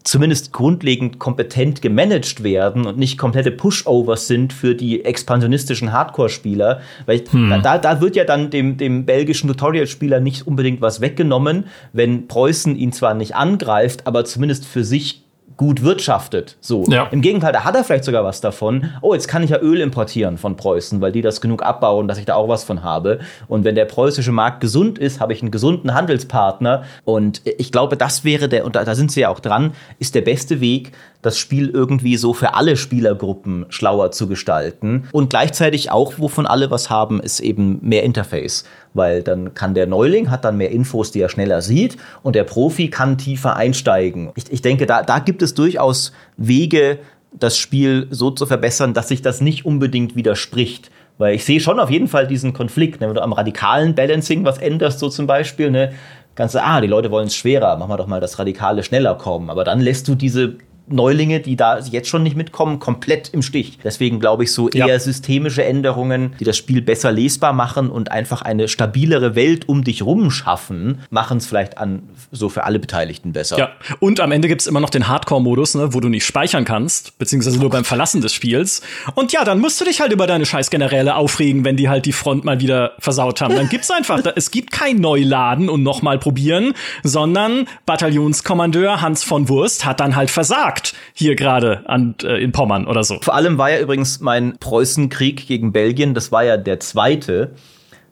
zumindest grundlegend kompetent gemanagt werden und nicht komplette Pushovers sind für die expansionistischen Hardcore-Spieler. Weil hm. da, da wird ja dann dem, dem belgischen Tutorial-Spieler nicht unbedingt was weggenommen, wenn Preußen ihn zwar nicht angreift, aber zumindest für sich gut wirtschaftet. So. Ja. Im Gegenteil, da hat er vielleicht sogar was davon. Oh, jetzt kann ich ja Öl importieren von Preußen, weil die das genug abbauen, dass ich da auch was von habe. Und wenn der preußische Markt gesund ist, habe ich einen gesunden Handelspartner. Und ich glaube, das wäre der, und da, da sind sie ja auch dran, ist der beste Weg, das Spiel irgendwie so für alle Spielergruppen schlauer zu gestalten. Und gleichzeitig auch, wovon alle was haben, ist eben mehr Interface. Weil dann kann der Neuling, hat dann mehr Infos, die er schneller sieht und der Profi kann tiefer einsteigen. Ich, ich denke, da, da gibt es durchaus Wege, das Spiel so zu verbessern, dass sich das nicht unbedingt widerspricht. Weil ich sehe schon auf jeden Fall diesen Konflikt, ne? wenn du am radikalen Balancing was änderst, so zum Beispiel, ne, kannst du, ah, die Leute wollen es schwerer, machen wir doch mal das Radikale schneller kommen. Aber dann lässt du diese Neulinge, die da jetzt schon nicht mitkommen, komplett im Stich. Deswegen glaube ich, so eher ja. systemische Änderungen, die das Spiel besser lesbar machen und einfach eine stabilere Welt um dich rum schaffen, machen es vielleicht an so für alle Beteiligten besser.
Ja, und am Ende gibt es immer noch den Hardcore-Modus, ne, wo du nicht speichern kannst, beziehungsweise nur beim Verlassen des Spiels. Und ja, dann musst du dich halt über deine Scheißgeneräle aufregen, wenn die halt die Front mal wieder versaut haben. Dann gibt's einfach, es gibt kein Neuladen und nochmal probieren, sondern Bataillonskommandeur Hans von Wurst hat dann halt versagt hier gerade äh, in Pommern oder so.
Vor allem war ja übrigens mein Preußenkrieg gegen Belgien, das war ja der zweite.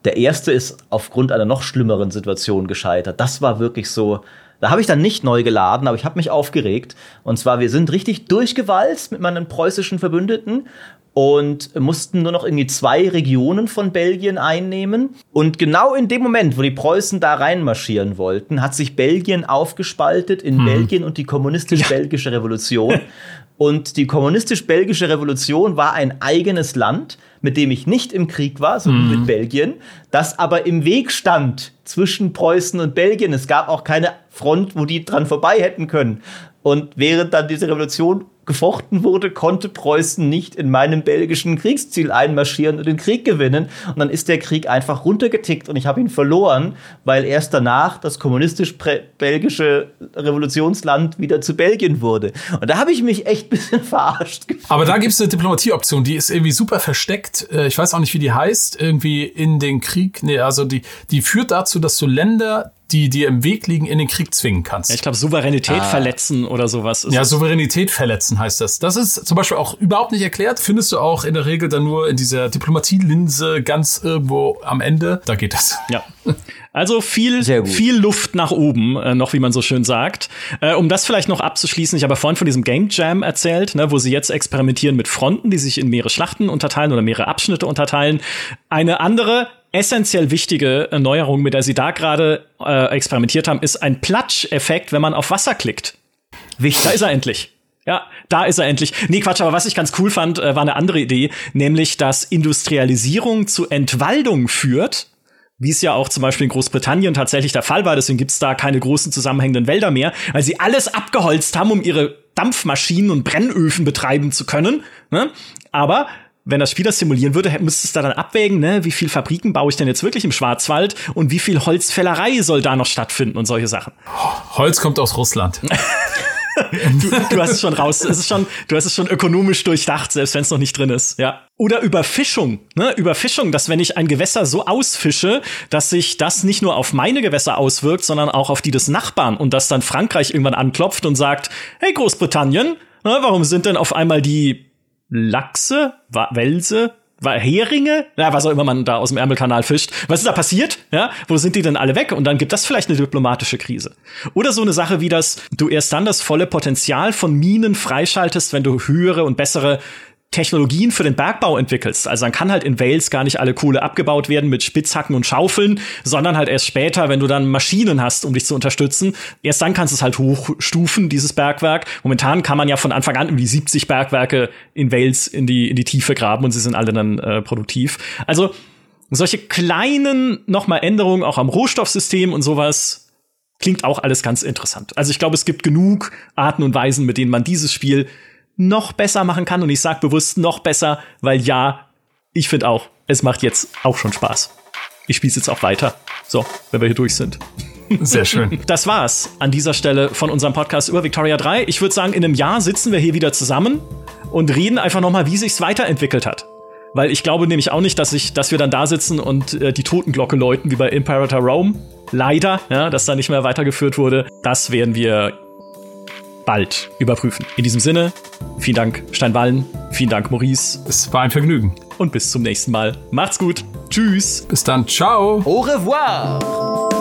Der erste ist aufgrund einer noch schlimmeren Situation gescheitert. Das war wirklich so. Da habe ich dann nicht neu geladen, aber ich habe mich aufgeregt. Und zwar, wir sind richtig durchgewalzt mit meinen preußischen Verbündeten und mussten nur noch irgendwie zwei Regionen von Belgien einnehmen. Und genau in dem Moment, wo die Preußen da reinmarschieren wollten, hat sich Belgien aufgespaltet in hm. Belgien und die kommunistisch-belgische Revolution. Und die kommunistisch-belgische Revolution war ein eigenes Land, mit dem ich nicht im Krieg war, sondern hm. mit Belgien, das aber im Weg stand zwischen Preußen und Belgien. Es gab auch keine Front, wo die dran vorbei hätten können. Und während dann diese Revolution gefochten wurde, konnte Preußen nicht in meinem belgischen Kriegsziel einmarschieren und den Krieg gewinnen. Und dann ist der Krieg einfach runtergetickt und ich habe ihn verloren, weil erst danach das kommunistisch-belgische Revolutionsland wieder zu Belgien wurde. Und da habe ich mich echt ein bisschen verarscht.
Gefühlt. Aber da gibt es eine Diplomatieoption, die ist irgendwie super versteckt. Äh, ich weiß auch nicht, wie die heißt. Irgendwie in den Krieg. Nee, also die, die führt dazu, dass du Länder die dir im Weg liegen, in den Krieg zwingen kannst.
Ja, ich glaube, Souveränität ah. verletzen oder sowas.
ja, Souveränität verletzen heißt das. Das ist zum Beispiel auch überhaupt nicht erklärt. Findest du auch in der Regel dann nur in dieser Diplomatielinse ganz irgendwo am Ende. Da geht das.
Ja. Also viel, viel Luft nach oben, äh, noch wie man so schön sagt. Äh, um das vielleicht noch abzuschließen, ich habe vorhin von diesem Game Jam erzählt, ne, wo sie jetzt experimentieren mit Fronten, die sich in mehrere Schlachten unterteilen oder mehrere Abschnitte unterteilen. Eine andere essentiell wichtige Neuerung, mit der sie da gerade äh, experimentiert haben, ist ein Platsch-Effekt, wenn man auf Wasser klickt. Wichtig. Da ist er endlich. Ja, da ist er endlich. Nee, Quatsch, aber was ich ganz cool fand, äh, war eine andere Idee, nämlich, dass Industrialisierung zu Entwaldung führt, wie es ja auch zum Beispiel in Großbritannien tatsächlich der Fall war. Deswegen gibt's da keine großen zusammenhängenden Wälder mehr, weil sie alles abgeholzt haben, um ihre Dampfmaschinen und Brennöfen betreiben zu können. Ne? Aber wenn das Spiel das simulieren würde, müsste es da dann abwägen, ne, wie viel Fabriken baue ich denn jetzt wirklich im Schwarzwald und wie viel Holzfällerei soll da noch stattfinden und solche Sachen.
Holz kommt aus Russland.
du, du, hast es schon raus, es ist schon, du hast es schon ökonomisch durchdacht, selbst wenn es noch nicht drin ist, ja. Oder Überfischung, ne? Überfischung, dass wenn ich ein Gewässer so ausfische, dass sich das nicht nur auf meine Gewässer auswirkt, sondern auch auf die des Nachbarn und dass dann Frankreich irgendwann anklopft und sagt, hey Großbritannien, na, warum sind denn auf einmal die Lachse, Welse, Heringe, ja, was auch immer man da aus dem Ärmelkanal fischt. Was ist da passiert? Ja, wo sind die denn alle weg? Und dann gibt das vielleicht eine diplomatische Krise. Oder so eine Sache wie das, du erst dann das volle Potenzial von Minen freischaltest, wenn du höhere und bessere Technologien für den Bergbau entwickelst. Also dann kann halt in Wales gar nicht alle Kohle abgebaut werden mit Spitzhacken und Schaufeln, sondern halt erst später, wenn du dann Maschinen hast, um dich zu unterstützen. Erst dann kannst du es halt hochstufen, dieses Bergwerk. Momentan kann man ja von Anfang an irgendwie 70 Bergwerke in Wales in die, in die Tiefe graben und sie sind alle dann äh, produktiv. Also solche kleinen nochmal Änderungen auch am Rohstoffsystem und sowas klingt auch alles ganz interessant. Also ich glaube, es gibt genug Arten und Weisen, mit denen man dieses Spiel noch besser machen kann. Und ich sage bewusst noch besser, weil ja, ich finde auch, es macht jetzt auch schon Spaß. Ich spiele jetzt auch weiter. So, wenn wir hier durch sind.
Sehr schön.
Das war's an dieser Stelle von unserem Podcast über Victoria 3. Ich würde sagen, in einem Jahr sitzen wir hier wieder zusammen und reden einfach nochmal, wie sich's weiterentwickelt hat. Weil ich glaube nämlich auch nicht, dass, ich, dass wir dann da sitzen und äh, die Totenglocke läuten, wie bei Imperator Rome. Leider, ja, dass da nicht mehr weitergeführt wurde. Das werden wir bald überprüfen. In diesem Sinne, vielen Dank Steinwallen, vielen Dank Maurice.
Es war ein Vergnügen.
Und bis zum nächsten Mal. Macht's gut. Tschüss.
Bis dann. Ciao.
Au revoir.